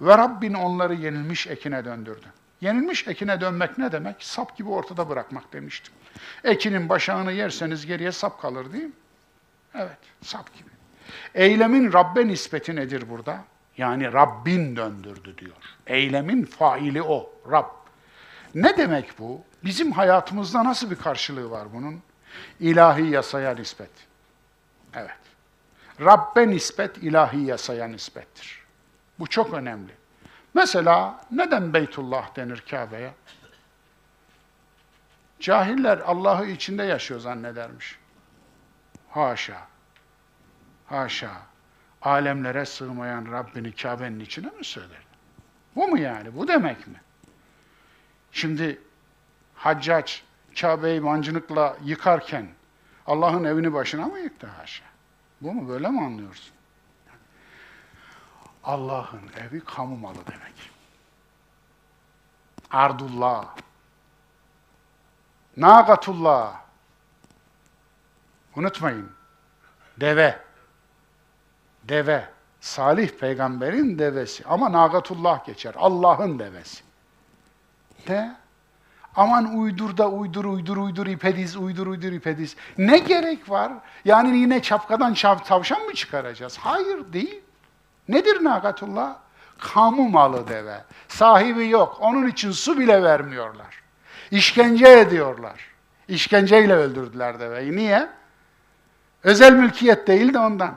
Ve Rabbin onları yenilmiş ekine döndürdü. Yenilmiş ekine dönmek ne demek? Sap gibi ortada bırakmak demiştim. Ekinin başağını yerseniz geriye sap kalır değil mi? Evet, sap gibi. Eylemin Rabbe nispeti nedir burada? Yani Rabbin döndürdü diyor. Eylemin faili o, Rab. Ne demek bu? Bizim hayatımızda nasıl bir karşılığı var bunun? İlahi yasaya nispet. Evet. Rabbe nispet ilahi yasaya nispettir. Bu çok önemli. Mesela neden Beytullah denir Kabe'ye? Cahiller Allah'ı içinde yaşıyor zannedermiş. Haşa. Haşa. Alemlere sığmayan Rabbini Kabe'nin içine mi söyler? Bu mu yani? Bu demek mi? Şimdi Haccac Kabe'yi mancınıkla yıkarken Allah'ın evini başına mı yıktı haşa? Bu mu? Böyle mi anlıyorsun? Allah'ın evi kamu malı demek. Ardullah. Nagatullah. Unutmayın. Deve. Deve. Salih peygamberin devesi. Ama Nagatullah geçer. Allah'ın devesi. De. Aman uydur da uydur uydur uydur ipediz uydur uydur ipediz. Ne gerek var? Yani yine çapkadan tavşan mı çıkaracağız? Hayır değil. Nedir nakatullah? Kamu malı deve. Sahibi yok. Onun için su bile vermiyorlar. İşkence ediyorlar. İşkenceyle öldürdüler deveyi. Niye? Özel mülkiyet değil de ondan.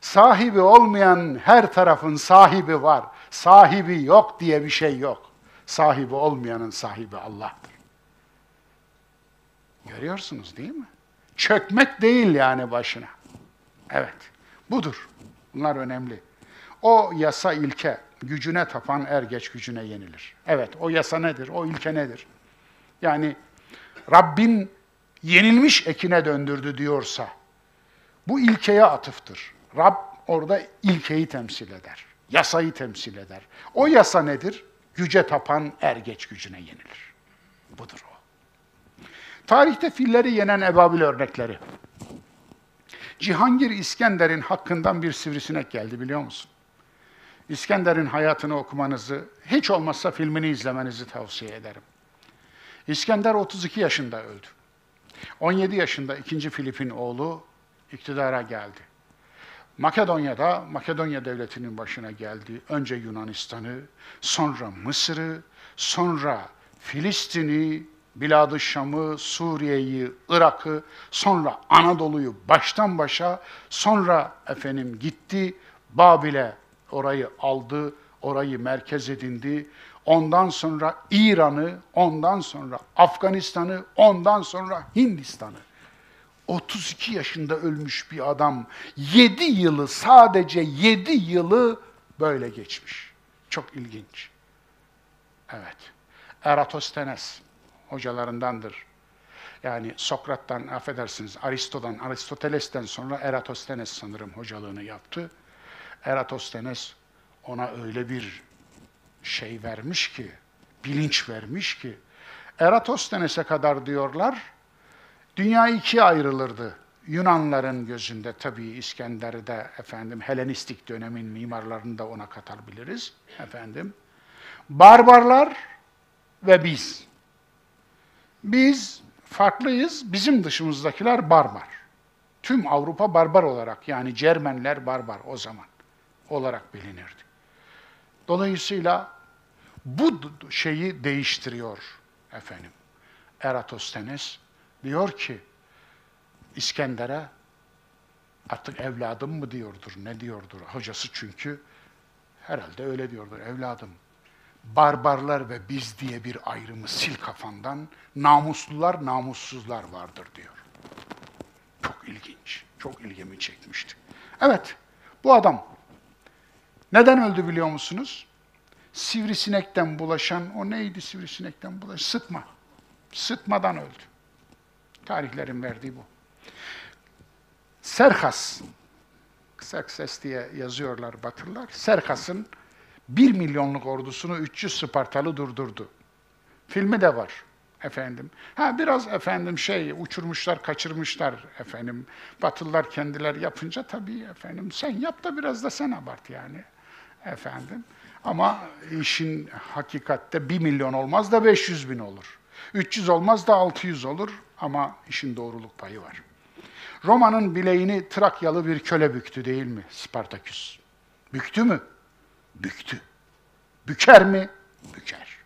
Sahibi olmayan her tarafın sahibi var. Sahibi yok diye bir şey yok. Sahibi olmayanın sahibi Allah'tır. Görüyorsunuz değil mi? Çökmek değil yani başına. Evet, budur. Bunlar önemli. O yasa ilke, gücüne tapan er geç gücüne yenilir. Evet, o yasa nedir? O ilke nedir? Yani Rabbin yenilmiş ekine döndürdü diyorsa, bu ilkeye atıftır. Rab orada ilkeyi temsil eder, yasayı temsil eder. O yasa nedir? Güce tapan er geç gücüne yenilir. Budur o. Tarihte filleri yenen ebabil örnekleri. Cihangir İskender'in hakkından bir sivrisinek geldi biliyor musun? İskender'in hayatını okumanızı, hiç olmazsa filmini izlemenizi tavsiye ederim. İskender 32 yaşında öldü. 17 yaşında ikinci Filip'in oğlu iktidara geldi. Makedonya'da Makedonya devletinin başına geldi. Önce Yunanistan'ı, sonra Mısır'ı, sonra Filistin'i, Bilad-ı Şam'ı, Suriye'yi, Irak'ı, sonra Anadolu'yu baştan başa, sonra efendim gitti Babil'e orayı aldı, orayı merkez edindi. Ondan sonra İran'ı, ondan sonra Afganistan'ı, ondan sonra Hindistan'ı. 32 yaşında ölmüş bir adam 7 yılı sadece 7 yılı böyle geçmiş. Çok ilginç. Evet. Eratosthenes hocalarındandır. Yani Sokrat'tan affedersiniz Aristo'dan, Aristoteles'ten sonra Eratosthenes sanırım hocalığını yaptı. Eratosthenes ona öyle bir şey vermiş ki, bilinç vermiş ki, Eratosthenes'e kadar diyorlar, dünya ikiye ayrılırdı. Yunanların gözünde tabii İskender'i de efendim Helenistik dönemin mimarlarını da ona katabiliriz efendim. Barbarlar ve biz. Biz farklıyız, bizim dışımızdakiler barbar. Tüm Avrupa barbar olarak yani Cermenler barbar o zaman olarak bilinirdi. Dolayısıyla bu şeyi değiştiriyor efendim. Eratosthenes diyor ki İskender'e artık evladım mı diyordur, ne diyordur? Hocası çünkü herhalde öyle diyordur. Evladım, barbarlar ve biz diye bir ayrımı sil kafandan, namuslular, namussuzlar vardır diyor. Çok ilginç, çok ilgimi çekmişti. Evet, bu adam neden öldü biliyor musunuz? Sivrisinekten bulaşan, o neydi sivrisinekten bulaşan? Sıtma. Sıtmadan öldü. Tarihlerin verdiği bu. Serkas, Serkses diye yazıyorlar Batılılar. Serkas'ın bir milyonluk ordusunu 300 Spartalı durdurdu. Filmi de var efendim. Ha biraz efendim şey uçurmuşlar, kaçırmışlar efendim. Batılılar kendiler yapınca tabii efendim sen yap da biraz da sen abart yani efendim. Ama işin hakikatte 1 milyon olmaz da 500 bin olur. 300 olmaz da 600 olur ama işin doğruluk payı var. Roma'nın bileğini Trakyalı bir köle büktü değil mi Spartaküs? Büktü mü? Büktü. Büker mi? Büker.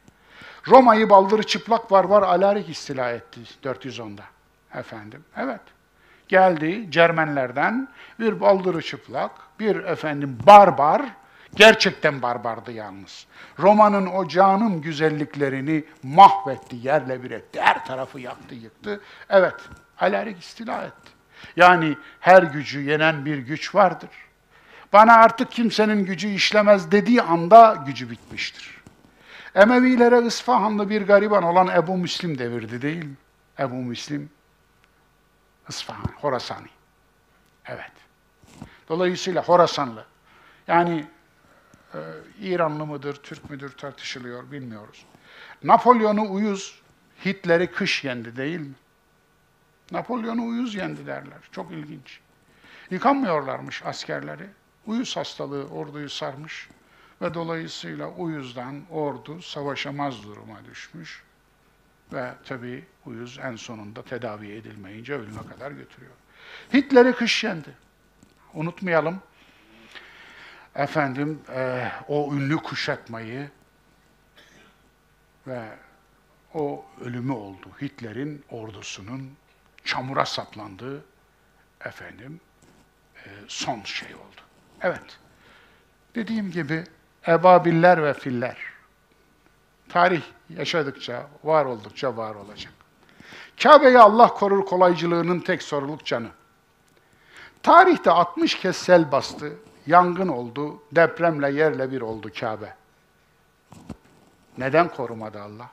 Roma'yı baldırı çıplak var Alarik istila etti 410'da. Efendim, evet. Geldi Cermenlerden bir baldırı çıplak, bir efendim barbar, gerçekten barbardı yalnız. Roma'nın o canım güzelliklerini mahvetti, yerle bir etti. Her tarafı yaktı, yıktı. Evet, Alarik istila etti. Yani her gücü yenen bir güç vardır. Bana artık kimsenin gücü işlemez dediği anda gücü bitmiştir. Emevilere İsfahanlı bir gariban olan Ebu Müslim devirdi değil mi? Ebu Müslim, İsfahan, Horasani. Evet. Dolayısıyla Horasanlı. Yani e, İranlı mıdır, Türk müdür tartışılıyor, bilmiyoruz. Napolyon'u uyuz, Hitler'i kış yendi değil mi? Napolyon'u uyuz yendi derler. Çok ilginç. Yıkanmıyorlarmış askerleri. Uyuz hastalığı orduyu sarmış ve dolayısıyla uyuzdan ordu savaşamaz duruma düşmüş. Ve tabii uyuz en sonunda tedavi edilmeyince ölüme kadar götürüyor. Hitler'i kış yendi. Unutmayalım. Efendim e, o ünlü kuşatmayı ve o ölümü oldu. Hitler'in ordusunun çamura saplandığı efendim e, son şey oldu. Evet. Dediğim gibi ebabiller ve filler tarih yaşadıkça, var oldukça var olacak. Kabe'yi Allah korur kolaycılığının tek soruluk canı. Tarihte 60 kez sel bastı, yangın oldu, depremle yerle bir oldu Kabe. Neden korumadı Allah?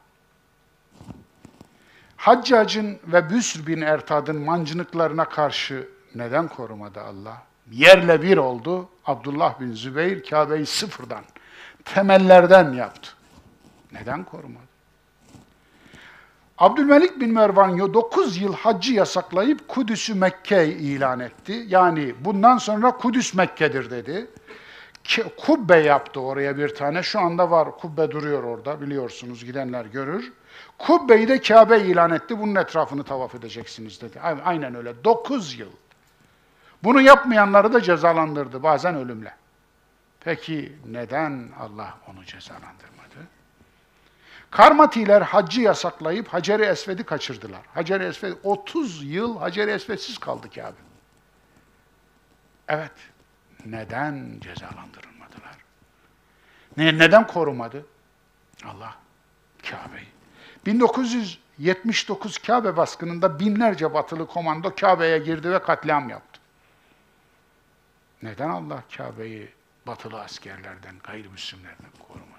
Haccac'ın ve Büsr bin Ertad'ın mancınıklarına karşı neden korumadı Allah? Yerle bir oldu. Abdullah bin Zübeyir Kabe'yi sıfırdan, temellerden yaptı. Neden korumadı? Abdülmelik bin Mervan 9 yıl haccı yasaklayıp Kudüs'ü Mekke ilan etti. Yani bundan sonra Kudüs Mekke'dir dedi. Kubbe yaptı oraya bir tane. Şu anda var. Kubbe duruyor orada. Biliyorsunuz gidenler görür. Kubbe'yi de Kabe ilan etti. Bunun etrafını tavaf edeceksiniz dedi. Aynen öyle. 9 yıl. Bunu yapmayanları da cezalandırdı. Bazen ölümle. Peki neden Allah onu cezalandırmadı? Karmatiler haccı yasaklayıp Hacer-i Esved'i kaçırdılar. Hacer-i Esved 30 yıl Hacer-i Esved'siz kaldı Kabe. Evet. Neden cezalandırılmadılar? Ne, neden korumadı? Allah Kabe'yi. 1979 Kabe baskınında binlerce batılı komando Kabe'ye girdi ve katliam yaptı. Neden Allah Kabe'yi batılı askerlerden, gayrimüslimlerden korumadı?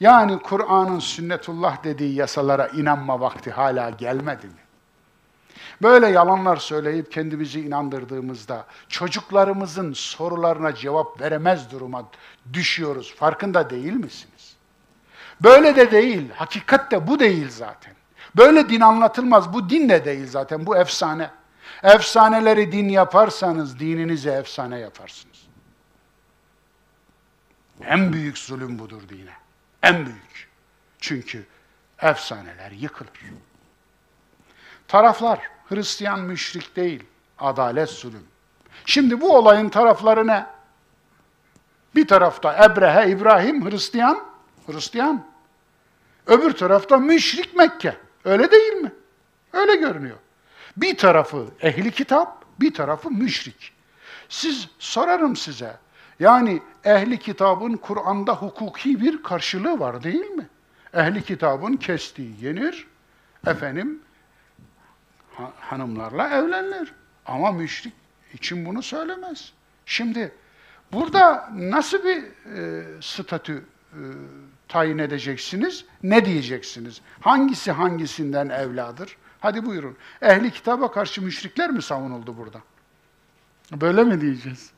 Yani Kur'an'ın sünnetullah dediği yasalara inanma vakti hala gelmedi mi? Böyle yalanlar söyleyip kendimizi inandırdığımızda çocuklarımızın sorularına cevap veremez duruma düşüyoruz. Farkında değil misiniz? Böyle de değil. Hakikat de bu değil zaten. Böyle din anlatılmaz. Bu din de değil zaten. Bu efsane. Efsaneleri din yaparsanız dininizi efsane yaparsınız. En büyük zulüm budur dine. En büyük. Çünkü efsaneler yıkılır. Taraflar Hristiyan müşrik değil, adalet zulüm. Şimdi bu olayın tarafları ne? Bir tarafta Ebrehe, İbrahim, Hristiyan, Hristiyan. Öbür tarafta müşrik Mekke. Öyle değil mi? Öyle görünüyor. Bir tarafı ehli kitap, bir tarafı müşrik. Siz sorarım size. Yani ehli kitabın Kur'an'da hukuki bir karşılığı var değil mi? Ehli kitabın kestiği yenir. Efendim hanımlarla evlenir. Ama müşrik için bunu söylemez. Şimdi burada nasıl bir e, statü e, tayin edeceksiniz? Ne diyeceksiniz? Hangisi hangisinden evladır? Hadi buyurun. Ehli kitaba karşı müşrikler mi savunuldu burada? Böyle mi diyeceğiz?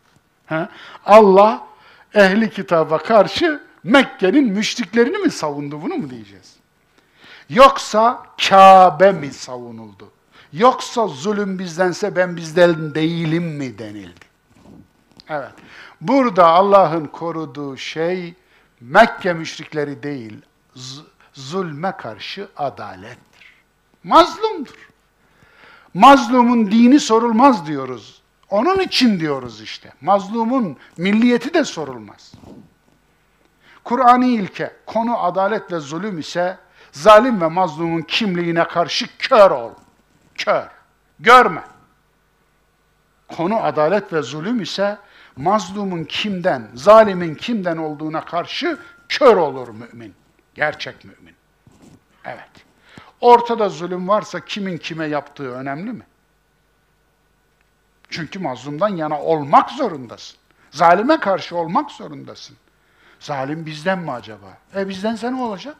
Ha? Allah ehli kitaba karşı Mekke'nin müşriklerini mi savundu? Bunu mu diyeceğiz? Yoksa Kabe mi savunuldu? Yoksa zulüm bizdense ben bizden değilim mi denildi? Evet. Burada Allah'ın koruduğu şey Mekke müşrikleri değil, zulme karşı adalettir. Mazlumdur. Mazlumun dini sorulmaz diyoruz. Onun için diyoruz işte. Mazlumun milliyeti de sorulmaz. Kur'an-ı ilke, konu adalet ve zulüm ise zalim ve mazlumun kimliğine karşı kör ol. Kör. Görme. Konu adalet ve zulüm ise mazlumun kimden, zalimin kimden olduğuna karşı kör olur mümin. Gerçek mümin. Evet. Ortada zulüm varsa kimin kime yaptığı önemli mi? Çünkü mazlumdan yana olmak zorundasın. Zalime karşı olmak zorundasın. Zalim bizden mi acaba? E bizdense ne olacak?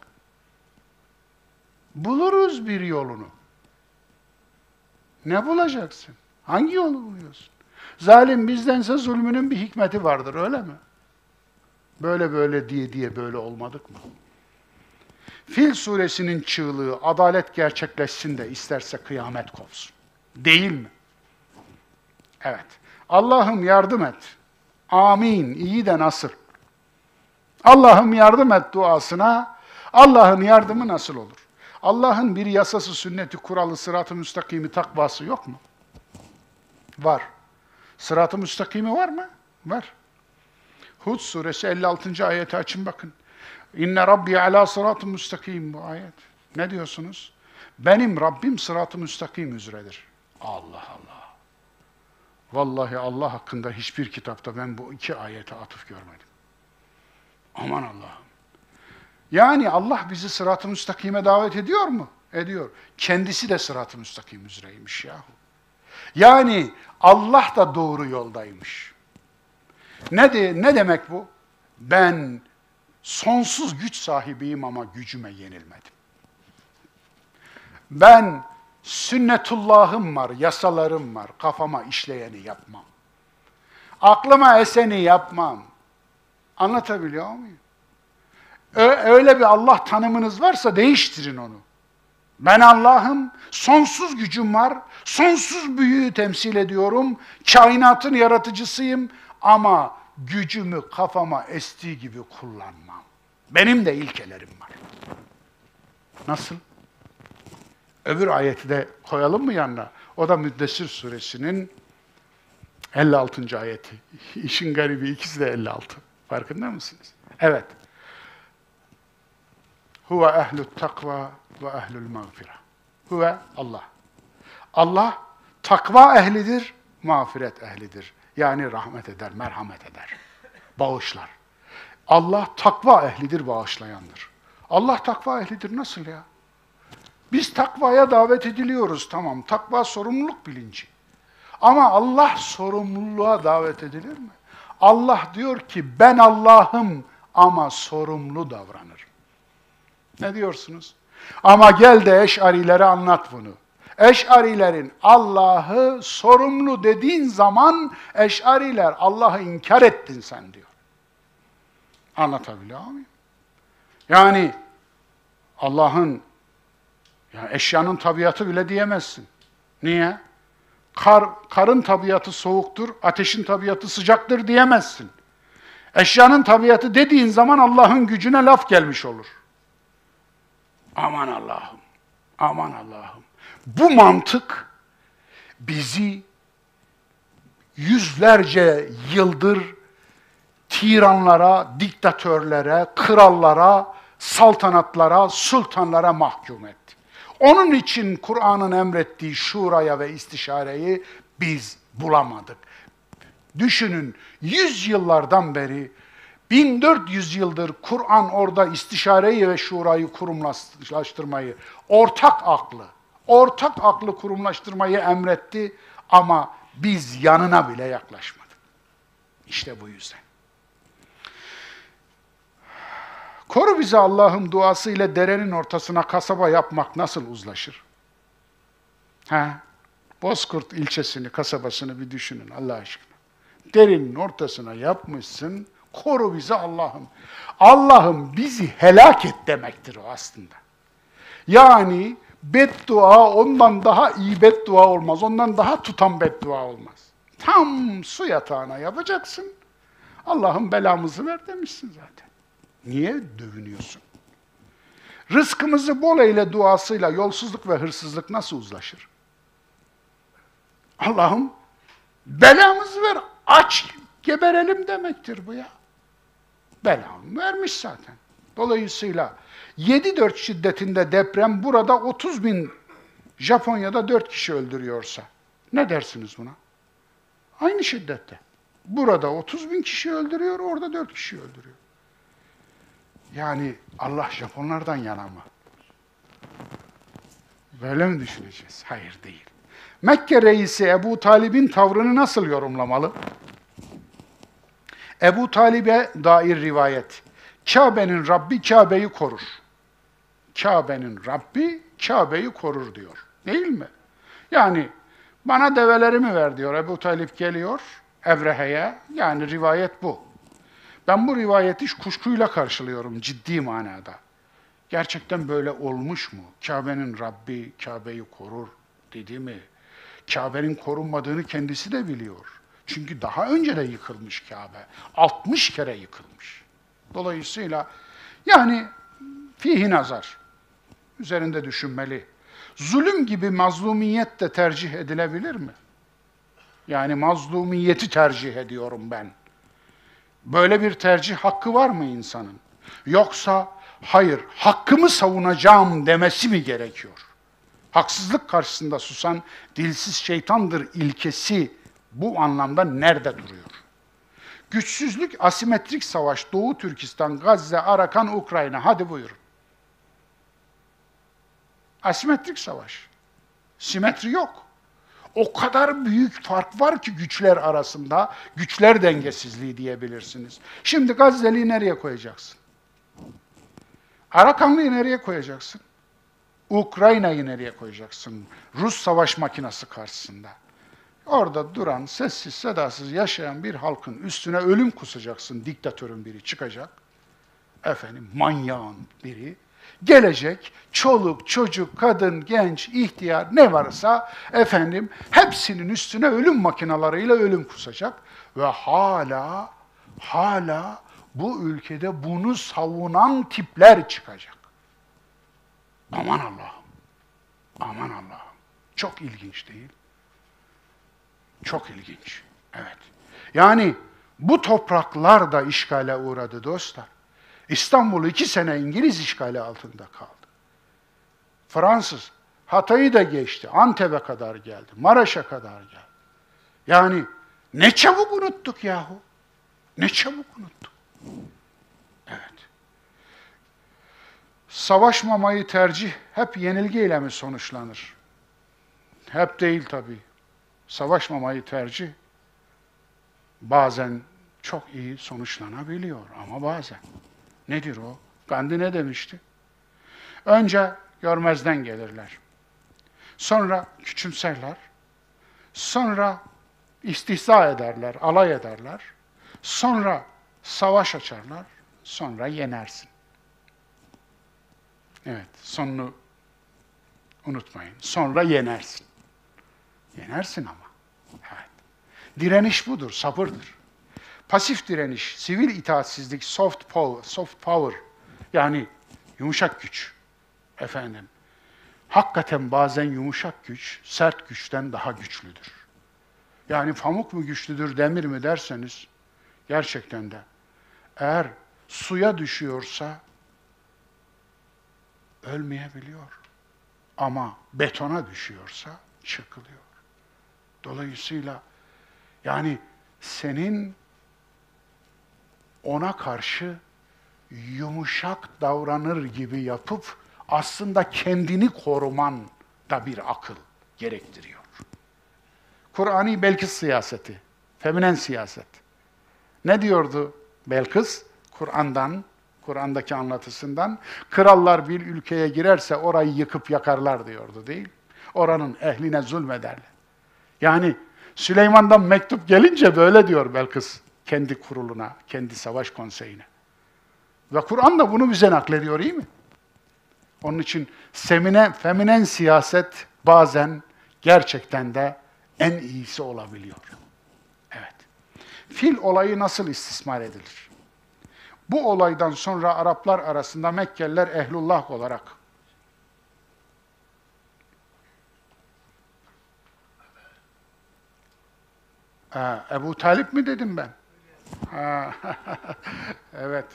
Buluruz bir yolunu. Ne bulacaksın? Hangi yolu buluyorsun? Zalim bizdense zulmünün bir hikmeti vardır öyle mi? Böyle böyle diye diye böyle olmadık mı? Fil suresinin çığlığı adalet gerçekleşsin de isterse kıyamet kopsun. Değil mi? Evet. Allah'ım yardım et. Amin. İyi de nasıl? Allah'ım yardım et duasına. Allah'ın yardımı nasıl olur? Allah'ın bir yasası, sünneti, kuralı, sırat-ı müstakimi, takvası yok mu? Var. Sırat-ı müstakimi var mı? Var. Hud suresi 56. ayeti açın bakın. İnne rabbi ala sırat-ı müstakim bu ayet. Ne diyorsunuz? Benim Rabbim sırat-ı müstakim üzeredir. Allah Allah. Vallahi Allah hakkında hiçbir kitapta ben bu iki ayete atıf görmedim. Aman Allah'ım. Yani Allah bizi sırat-ı müstakime davet ediyor mu? Ediyor. Kendisi de sırat-ı müstakim üzereymiş yahu. Yani Allah da doğru yoldaymış. Ne, de, ne demek bu? Ben sonsuz güç sahibiyim ama gücüme yenilmedim. Ben sünnetullahım var, yasalarım var, kafama işleyeni yapmam. Aklıma eseni yapmam. Anlatabiliyor muyum? Öyle bir Allah tanımınız varsa değiştirin onu. Ben Allah'ım, sonsuz gücüm var, sonsuz büyüğü temsil ediyorum, kainatın yaratıcısıyım ama gücümü kafama estiği gibi kullanmam. Benim de ilkelerim var. Nasıl? Öbür ayeti de koyalım mı yanına? O da Müddessir suresinin 56. ayeti. İşin garibi ikisi de 56. Farkında mısınız? Evet. Huve ehlü takva ve ehlül mağfira. Huve Allah. Allah takva ehlidir, mağfiret ehlidir. Yani rahmet eder, merhamet eder. Bağışlar. Allah takva ehlidir, bağışlayandır. Allah takva ehlidir nasıl ya? Biz takvaya davet ediliyoruz tamam. Takva sorumluluk bilinci. Ama Allah sorumluluğa davet edilir mi? Allah diyor ki ben Allah'ım ama sorumlu davranır. Ne diyorsunuz? Ama gel de eşarilere anlat bunu. Eşarilerin Allah'ı sorumlu dediğin zaman eşariler Allah'ı inkar ettin sen diyor. Anlatabiliyor muyum? Yani Allah'ın ya eşyanın tabiatı bile diyemezsin. Niye? Kar, karın tabiatı soğuktur, ateşin tabiatı sıcaktır diyemezsin. Eşyanın tabiatı dediğin zaman Allah'ın gücüne laf gelmiş olur. Aman Allah'ım, aman Allah'ım. Bu mantık bizi yüzlerce yıldır tiranlara, diktatörlere, krallara, saltanatlara, sultanlara mahkum etti. Onun için Kur'an'ın emrettiği şuraya ve istişareyi biz bulamadık. Düşünün 100 yıllardan beri 1400 yıldır Kur'an orada istişareyi ve şurayı kurumlaştırmayı, ortak aklı, ortak aklı kurumlaştırmayı emretti ama biz yanına bile yaklaşmadık. İşte bu yüzden. Koru bizi Allah'ım duası ile derenin ortasına kasaba yapmak nasıl uzlaşır? Ha? Bozkurt ilçesini, kasabasını bir düşünün Allah aşkına. Derinin ortasına yapmışsın, koru bizi Allah'ım. Allah'ım bizi helak et demektir o aslında. Yani beddua ondan daha iyi beddua olmaz, ondan daha tutan beddua olmaz. Tam su yatağına yapacaksın, Allah'ım belamızı ver demişsin zaten. Niye dövünüyorsun? Rızkımızı bol eyle duasıyla yolsuzluk ve hırsızlık nasıl uzlaşır? Allah'ım belamızı ver, aç geberelim demektir bu ya. Belamı vermiş zaten. Dolayısıyla 7-4 şiddetinde deprem burada 30 bin Japonya'da 4 kişi öldürüyorsa ne dersiniz buna? Aynı şiddette. Burada 30 bin kişi öldürüyor, orada 4 kişi öldürüyor. Yani Allah Japonlardan yana mı? Böyle mi düşüneceğiz? Hayır değil. Mekke reisi Ebu Talib'in tavrını nasıl yorumlamalı? Ebu Talib'e dair rivayet. Kabe'nin Rabbi Kabe'yi korur. Kabe'nin Rabbi Kabe'yi korur diyor. Değil mi? Yani bana develerimi ver diyor. Ebu Talip geliyor Evrehe'ye. Yani rivayet bu. Ben bu rivayeti kuşkuyla karşılıyorum ciddi manada. Gerçekten böyle olmuş mu? Kabe'nin Rabbi Kabe'yi korur dedi mi? Kabe'nin korunmadığını kendisi de biliyor. Çünkü daha önce de yıkılmış Kabe. 60 kere yıkılmış. Dolayısıyla yani fihi nazar. Üzerinde düşünmeli. Zulüm gibi mazlumiyet de tercih edilebilir mi? Yani mazlumiyeti tercih ediyorum ben. Böyle bir tercih hakkı var mı insanın? Yoksa hayır, hakkımı savunacağım demesi mi gerekiyor? Haksızlık karşısında susan dilsiz şeytandır ilkesi bu anlamda nerede duruyor? Güçsüzlük, asimetrik savaş, Doğu Türkistan, Gazze, Arakan, Ukrayna. Hadi buyurun. Asimetrik savaş. Simetri yok. O kadar büyük fark var ki güçler arasında, güçler dengesizliği diyebilirsiniz. Şimdi Gazze'liyi nereye koyacaksın? Arakanlı'yı nereye koyacaksın? Ukrayna'yı nereye koyacaksın? Rus savaş makinesi karşısında. Orada duran, sessiz sedasız yaşayan bir halkın üstüne ölüm kusacaksın. Diktatörün biri çıkacak. Efendim manyağın biri gelecek çoluk, çocuk, kadın, genç, ihtiyar ne varsa efendim hepsinin üstüne ölüm makinalarıyla ölüm kusacak ve hala hala bu ülkede bunu savunan tipler çıkacak. Aman Allah'ım. Aman Allah'ım. Çok ilginç değil. Çok ilginç. Evet. Yani bu topraklar da işgale uğradı dostlar. İstanbul iki sene İngiliz işgali altında kaldı. Fransız Hatay'ı da geçti. Antep'e kadar geldi. Maraş'a kadar geldi. Yani ne çabuk unuttuk yahu. Ne çabuk unuttuk. Evet. Savaşmamayı tercih hep yenilgiyle mi sonuçlanır? Hep değil tabii. Savaşmamayı tercih bazen çok iyi sonuçlanabiliyor ama bazen. Nedir o? Gandhi ne demişti? Önce görmezden gelirler. Sonra küçümserler. Sonra istihza ederler, alay ederler. Sonra savaş açarlar. Sonra yenersin. Evet, sonunu unutmayın. Sonra yenersin. Yenersin ama. Evet. Direniş budur, sabırdır. Pasif direniş, sivil itaatsizlik, soft power, soft power yani yumuşak güç. Efendim. Hakikaten bazen yumuşak güç sert güçten daha güçlüdür. Yani pamuk mu güçlüdür, demir mi derseniz gerçekten de eğer suya düşüyorsa ölmeyebiliyor. Ama betona düşüyorsa çakılıyor. Dolayısıyla yani senin ona karşı yumuşak davranır gibi yapıp aslında kendini koruman da bir akıl gerektiriyor. Kur'ani Belkıs siyaseti, feminen siyaset. Ne diyordu Belkıs? Kur'an'dan, Kur'an'daki anlatısından, krallar bir ülkeye girerse orayı yıkıp yakarlar diyordu değil Oranın ehline zulmederler. Yani Süleyman'dan mektup gelince böyle diyor Belkıs kendi kuruluna, kendi savaş konseyine. Ve Kur'an da bunu bize naklediyor iyi mi? Onun için semine, feminen siyaset bazen gerçekten de en iyisi olabiliyor. Evet. Fil olayı nasıl istismar edilir? Bu olaydan sonra Araplar arasında Mekkeliler ehlullah olarak Ha, Ebu Talip mi dedim ben? Evet.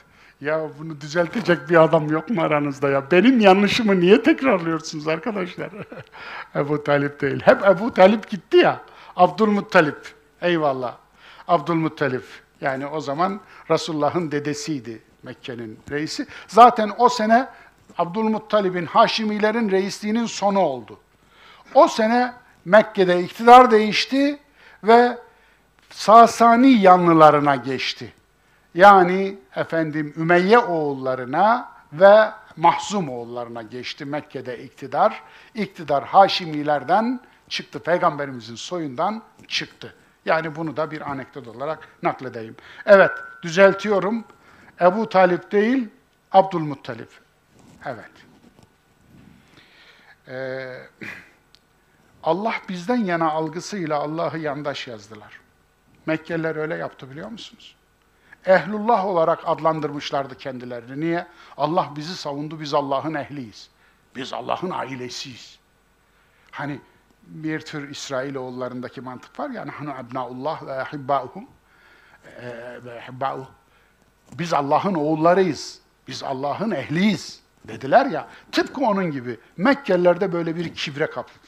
Ya bunu düzeltecek bir adam yok mu aranızda ya? Benim yanlışımı niye tekrarlıyorsunuz arkadaşlar? Ebu Talip değil. Hep Ebu Talip gitti ya. Abdülmuttalip. Eyvallah. Abdülmuttalip. Yani o zaman Resulullah'ın dedesiydi Mekke'nin reisi. Zaten o sene Abdülmuttalib'in, Haşimilerin reisliğinin sonu oldu. O sene Mekke'de iktidar değişti ve Sasani yanlılarına geçti. Yani efendim Ümeyye oğullarına ve Mahzum oğullarına geçti Mekke'de iktidar. İktidar Haşimilerden çıktı, Peygamberimizin soyundan çıktı. Yani bunu da bir anekdot olarak nakledeyim. Evet, düzeltiyorum. Ebu Talip değil, Abdülmuttalip. Evet. Ee, Allah bizden yana algısıyla Allah'ı yandaş yazdılar. Mekkeliler öyle yaptı biliyor musunuz? Ehlullah olarak adlandırmışlardı kendilerini. Niye? Allah bizi savundu, biz Allah'ın ehliyiz. Biz Allah'ın ailesiyiz. Hani bir tür İsrailoğullarındaki mantık var ya, hani ebnaullah ve ehibbâuhum ve ehibbâuh. Biz Allah'ın oğullarıyız. Biz Allah'ın ehliyiz dediler ya. Tıpkı onun gibi Mekkeliler de böyle bir kibre kapıldı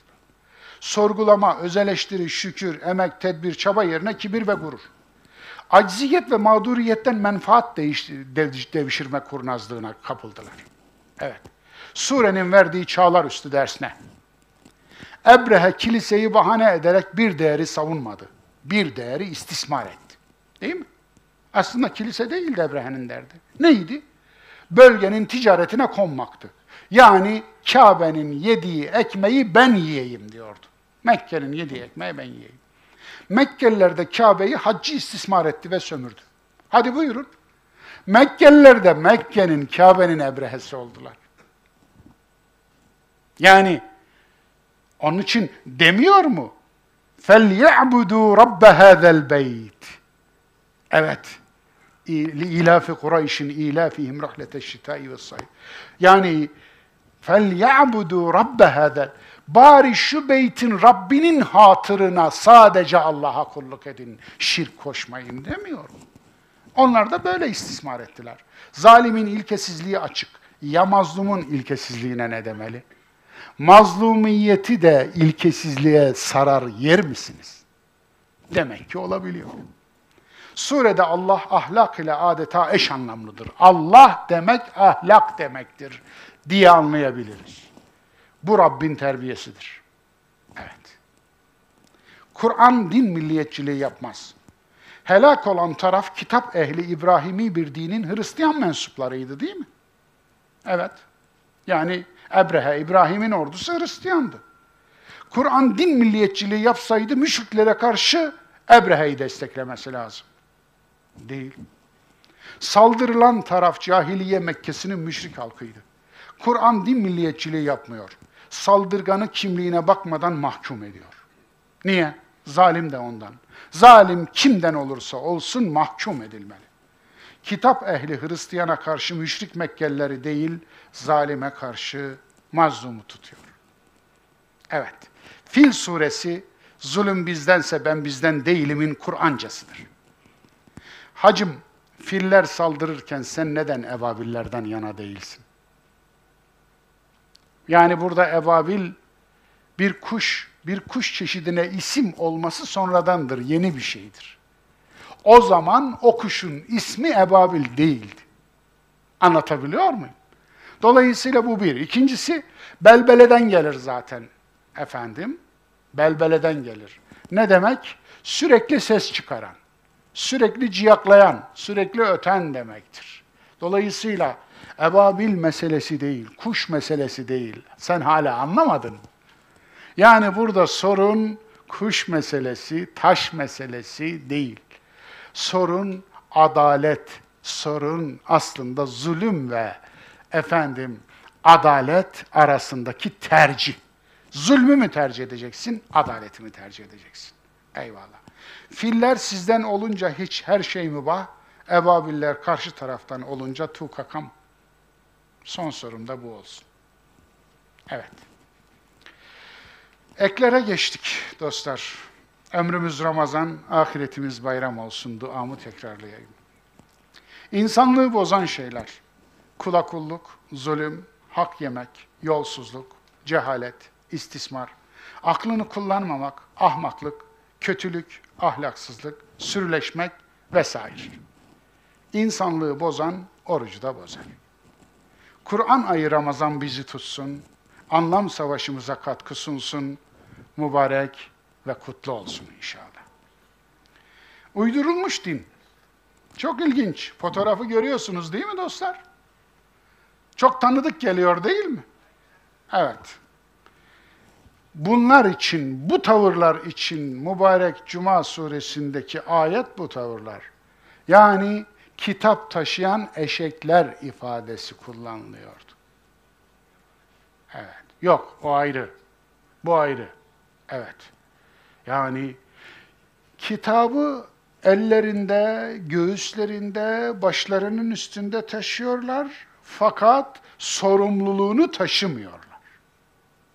sorgulama, öz eleştiri, şükür, emek, tedbir, çaba yerine kibir ve gurur. Acziyet ve mağduriyetten menfaat devşirme kurnazlığına kapıldılar. Evet. Surenin verdiği çağlar üstü dersine. Ebrehe kiliseyi bahane ederek bir değeri savunmadı. Bir değeri istismar etti. Değil mi? Aslında kilise değildi Ebrehe'nin derdi. Neydi? Bölgenin ticaretine konmaktı. Yani Kabe'nin yediği ekmeği ben yiyeyim diyordu. Mekke'nin yediği ekmeği ben yiyeyim. Mekkeliler de Kabe'yi haccı istismar etti ve sömürdü. Hadi buyurun. Mekkeliler de Mekke'nin, Kabe'nin ebrehesi oldular. Yani onun için demiyor mu? فَلْيَعْبُدُوا رَبَّ هَذَا الْبَيْتِ Evet. İlafi Kureyş'in ilafihim rahlete şitai ve sayf. Yani فَلْيَعْبُدُوا رَبَّ هَذَا Bari şu beytin Rabbinin hatırına sadece Allah'a kulluk edin, şirk koşmayın demiyorum. Onlar da böyle istismar ettiler. Zalimin ilkesizliği açık. Ya mazlumun ilkesizliğine ne demeli? Mazlumiyeti de ilkesizliğe sarar yer misiniz? Demek ki olabiliyor. Surede Allah ahlak ile adeta eş anlamlıdır. Allah demek ahlak demektir diye anlayabiliriz. Bu Rabbin terbiyesidir. Evet. Kur'an din milliyetçiliği yapmaz. Helak olan taraf kitap ehli İbrahimi bir dinin Hristiyan mensuplarıydı değil mi? Evet. Yani Ebrehe, İbrahim'in ordusu Hristiyandı. Kur'an din milliyetçiliği yapsaydı müşriklere karşı Ebrehe'yi desteklemesi lazım. Değil. Saldırılan taraf cahiliye Mekke'sinin müşrik halkıydı. Kur'an din milliyetçiliği yapmıyor. Saldırganı kimliğine bakmadan mahkum ediyor. Niye? Zalim de ondan. Zalim kimden olursa olsun mahkum edilmeli. Kitap ehli Hristiyana karşı müşrik Mekkelileri değil, zalime karşı mazlumu tutuyor. Evet, Fil suresi zulüm bizdense ben bizden değilimin Kur'ancasıdır. Hacım, filler saldırırken sen neden ebabillerden yana değilsin? Yani burada ebabil bir kuş, bir kuş çeşidine isim olması sonradandır, yeni bir şeydir. O zaman o kuşun ismi ebabil değildi. Anlatabiliyor muyum? Dolayısıyla bu bir. İkincisi, belbeleden gelir zaten efendim. Belbeleden gelir. Ne demek? Sürekli ses çıkaran, sürekli ciyaklayan, sürekli öten demektir. Dolayısıyla ebabil meselesi değil, kuş meselesi değil. Sen hala anlamadın? Yani burada sorun kuş meselesi, taş meselesi değil. Sorun adalet, sorun aslında zulüm ve efendim adalet arasındaki tercih. Zulmü mü tercih edeceksin, adaleti mi tercih edeceksin? Eyvallah. Filler sizden olunca hiç her şey mübah, ebabiller karşı taraftan olunca tu kakam. Son sorum da bu olsun. Evet. Eklere geçtik dostlar. Ömrümüz Ramazan, ahiretimiz bayram olsun duamı tekrarlayayım. İnsanlığı bozan şeyler, kula zulüm, hak yemek, yolsuzluk, cehalet, istismar, aklını kullanmamak, ahmaklık, kötülük, ahlaksızlık, sürüleşmek vesaire. İnsanlığı bozan orucu da bozar. Kur'an ayı Ramazan bizi tutsun, anlam savaşımıza katkı sunsun, mübarek ve kutlu olsun inşallah. Uydurulmuş din. Çok ilginç. Fotoğrafı görüyorsunuz değil mi dostlar? Çok tanıdık geliyor değil mi? Evet. Bunlar için, bu tavırlar için mübarek Cuma suresindeki ayet bu tavırlar. Yani kitap taşıyan eşekler ifadesi kullanılıyordu. Evet. Yok, o ayrı. Bu ayrı. Evet. Yani kitabı ellerinde, göğüslerinde, başlarının üstünde taşıyorlar fakat sorumluluğunu taşımıyorlar.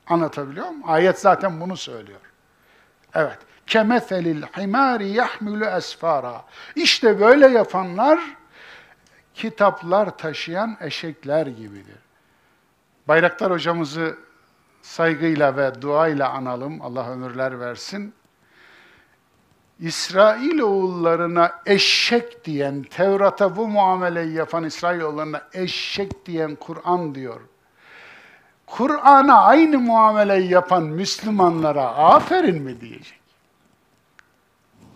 Anlatabiliyor muyum? Ayet zaten bunu söylüyor. Evet. Kemethelil himari yahmilu esfara. İşte böyle yapanlar kitaplar taşıyan eşekler gibidir. Bayraktar hocamızı saygıyla ve duayla analım. Allah ömürler versin. İsrail oğullarına eşek diyen, Tevrat'a bu muameleyi yapan İsrail oğullarına eşek diyen Kur'an diyor. Kur'an'a aynı muameleyi yapan Müslümanlara aferin mi diyecek?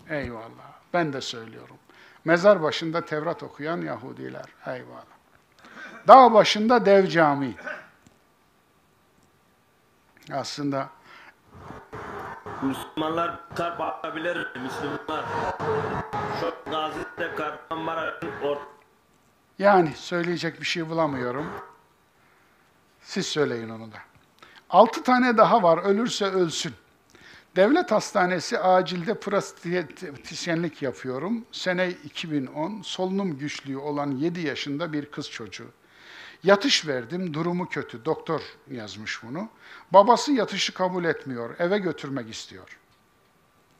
Eyvallah. Ben de söylüyorum. Mezar başında Tevrat okuyan Yahudiler. Eyvallah. Dağ başında dev cami. Aslında Müslümanlar kalp atabilir. Müslümanlar. Şu Gazi'de Kahramanmaraş'ın yani söyleyecek bir şey bulamıyorum. Siz söyleyin onu da. Altı tane daha var. Ölürse ölsün. Devlet Hastanesi acilde pratisyenlik yapıyorum. Sene 2010. Solunum güçlüğü olan 7 yaşında bir kız çocuğu. Yatış verdim, durumu kötü. Doktor yazmış bunu. Babası yatışı kabul etmiyor, eve götürmek istiyor.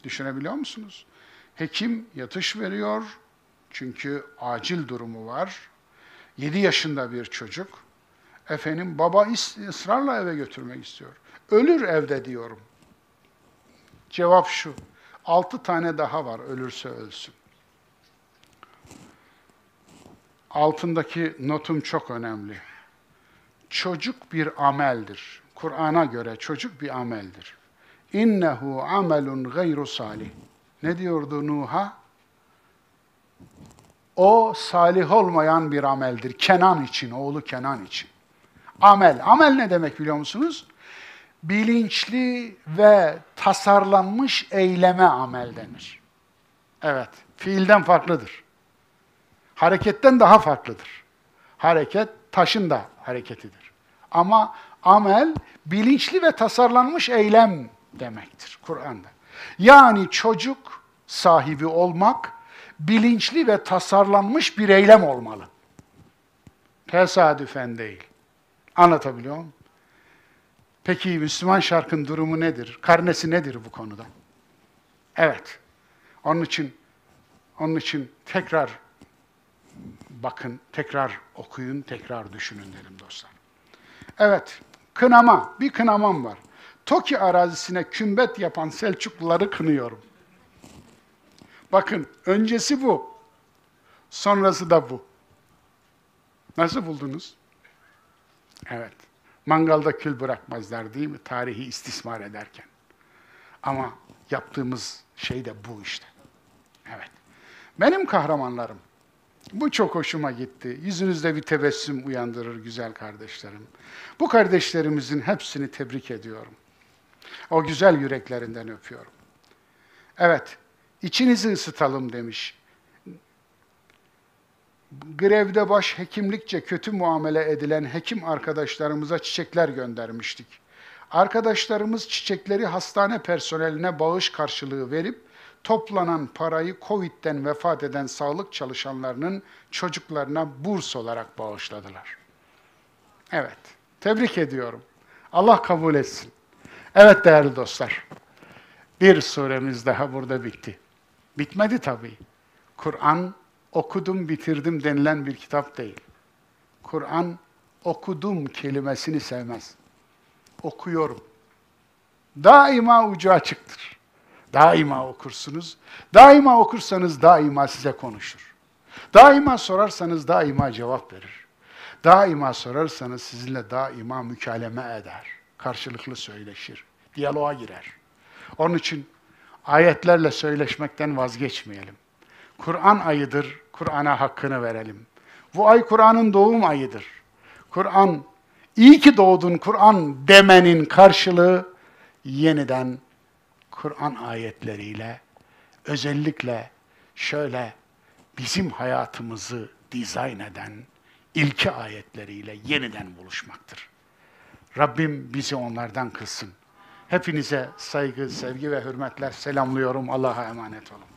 Düşünebiliyor musunuz? Hekim yatış veriyor, çünkü acil durumu var. 7 yaşında bir çocuk. Efendim baba ısrarla eve götürmek istiyor. Ölür evde diyorum. Cevap şu. Altı tane daha var ölürse ölsün. Altındaki notum çok önemli. Çocuk bir ameldir. Kur'an'a göre çocuk bir ameldir. İnnehu amelun gayru salih. Ne diyordu Nuh'a? O salih olmayan bir ameldir. Kenan için, oğlu Kenan için. Amel. Amel ne demek biliyor musunuz? Bilinçli ve tasarlanmış eyleme amel denir. Evet, fiilden farklıdır. Hareketten daha farklıdır. Hareket taşın da hareketidir. Ama amel bilinçli ve tasarlanmış eylem demektir Kur'an'da. Yani çocuk sahibi olmak bilinçli ve tasarlanmış bir eylem olmalı. Tesadüfen değil. Anlatabiliyor muyum? Peki Müslüman şarkın durumu nedir? Karnesi nedir bu konuda? Evet. Onun için onun için tekrar bakın, tekrar okuyun, tekrar düşünün derim dostlar. Evet, kınama, bir kınamam var. Toki arazisine kümbet yapan Selçukluları kınıyorum. Bakın, öncesi bu, sonrası da bu. Nasıl buldunuz? Evet, mangalda kül bırakmazlar değil mi? Tarihi istismar ederken. Ama yaptığımız şey de bu işte. Evet. Benim kahramanlarım. Bu çok hoşuma gitti. Yüzünüzde bir tebessüm uyandırır güzel kardeşlerim. Bu kardeşlerimizin hepsini tebrik ediyorum. O güzel yüreklerinden öpüyorum. Evet, içinizi ısıtalım demiş. Grevde baş hekimlikçe kötü muamele edilen hekim arkadaşlarımıza çiçekler göndermiştik. Arkadaşlarımız çiçekleri hastane personeline bağış karşılığı verip toplanan parayı Covid'den vefat eden sağlık çalışanlarının çocuklarına burs olarak bağışladılar. Evet, tebrik ediyorum. Allah kabul etsin. Evet değerli dostlar, bir suremiz daha burada bitti. Bitmedi tabii. Kur'an okudum bitirdim denilen bir kitap değil. Kur'an okudum kelimesini sevmez. Okuyorum. Daima ucu açıktır. Daima okursunuz. Daima okursanız daima size konuşur. Daima sorarsanız daima cevap verir. Daima sorarsanız sizinle daima mükaleme eder. Karşılıklı söyleşir. Diyaloğa girer. Onun için ayetlerle söyleşmekten vazgeçmeyelim. Kur'an ayıdır. Kur'an'a hakkını verelim. Bu ay Kur'an'ın doğum ayıdır. Kur'an, iyi ki doğdun Kur'an demenin karşılığı yeniden Kur'an ayetleriyle özellikle şöyle bizim hayatımızı dizayn eden ilki ayetleriyle yeniden buluşmaktır. Rabbim bizi onlardan kılsın. Hepinize saygı, sevgi ve hürmetler selamlıyorum. Allah'a emanet olun.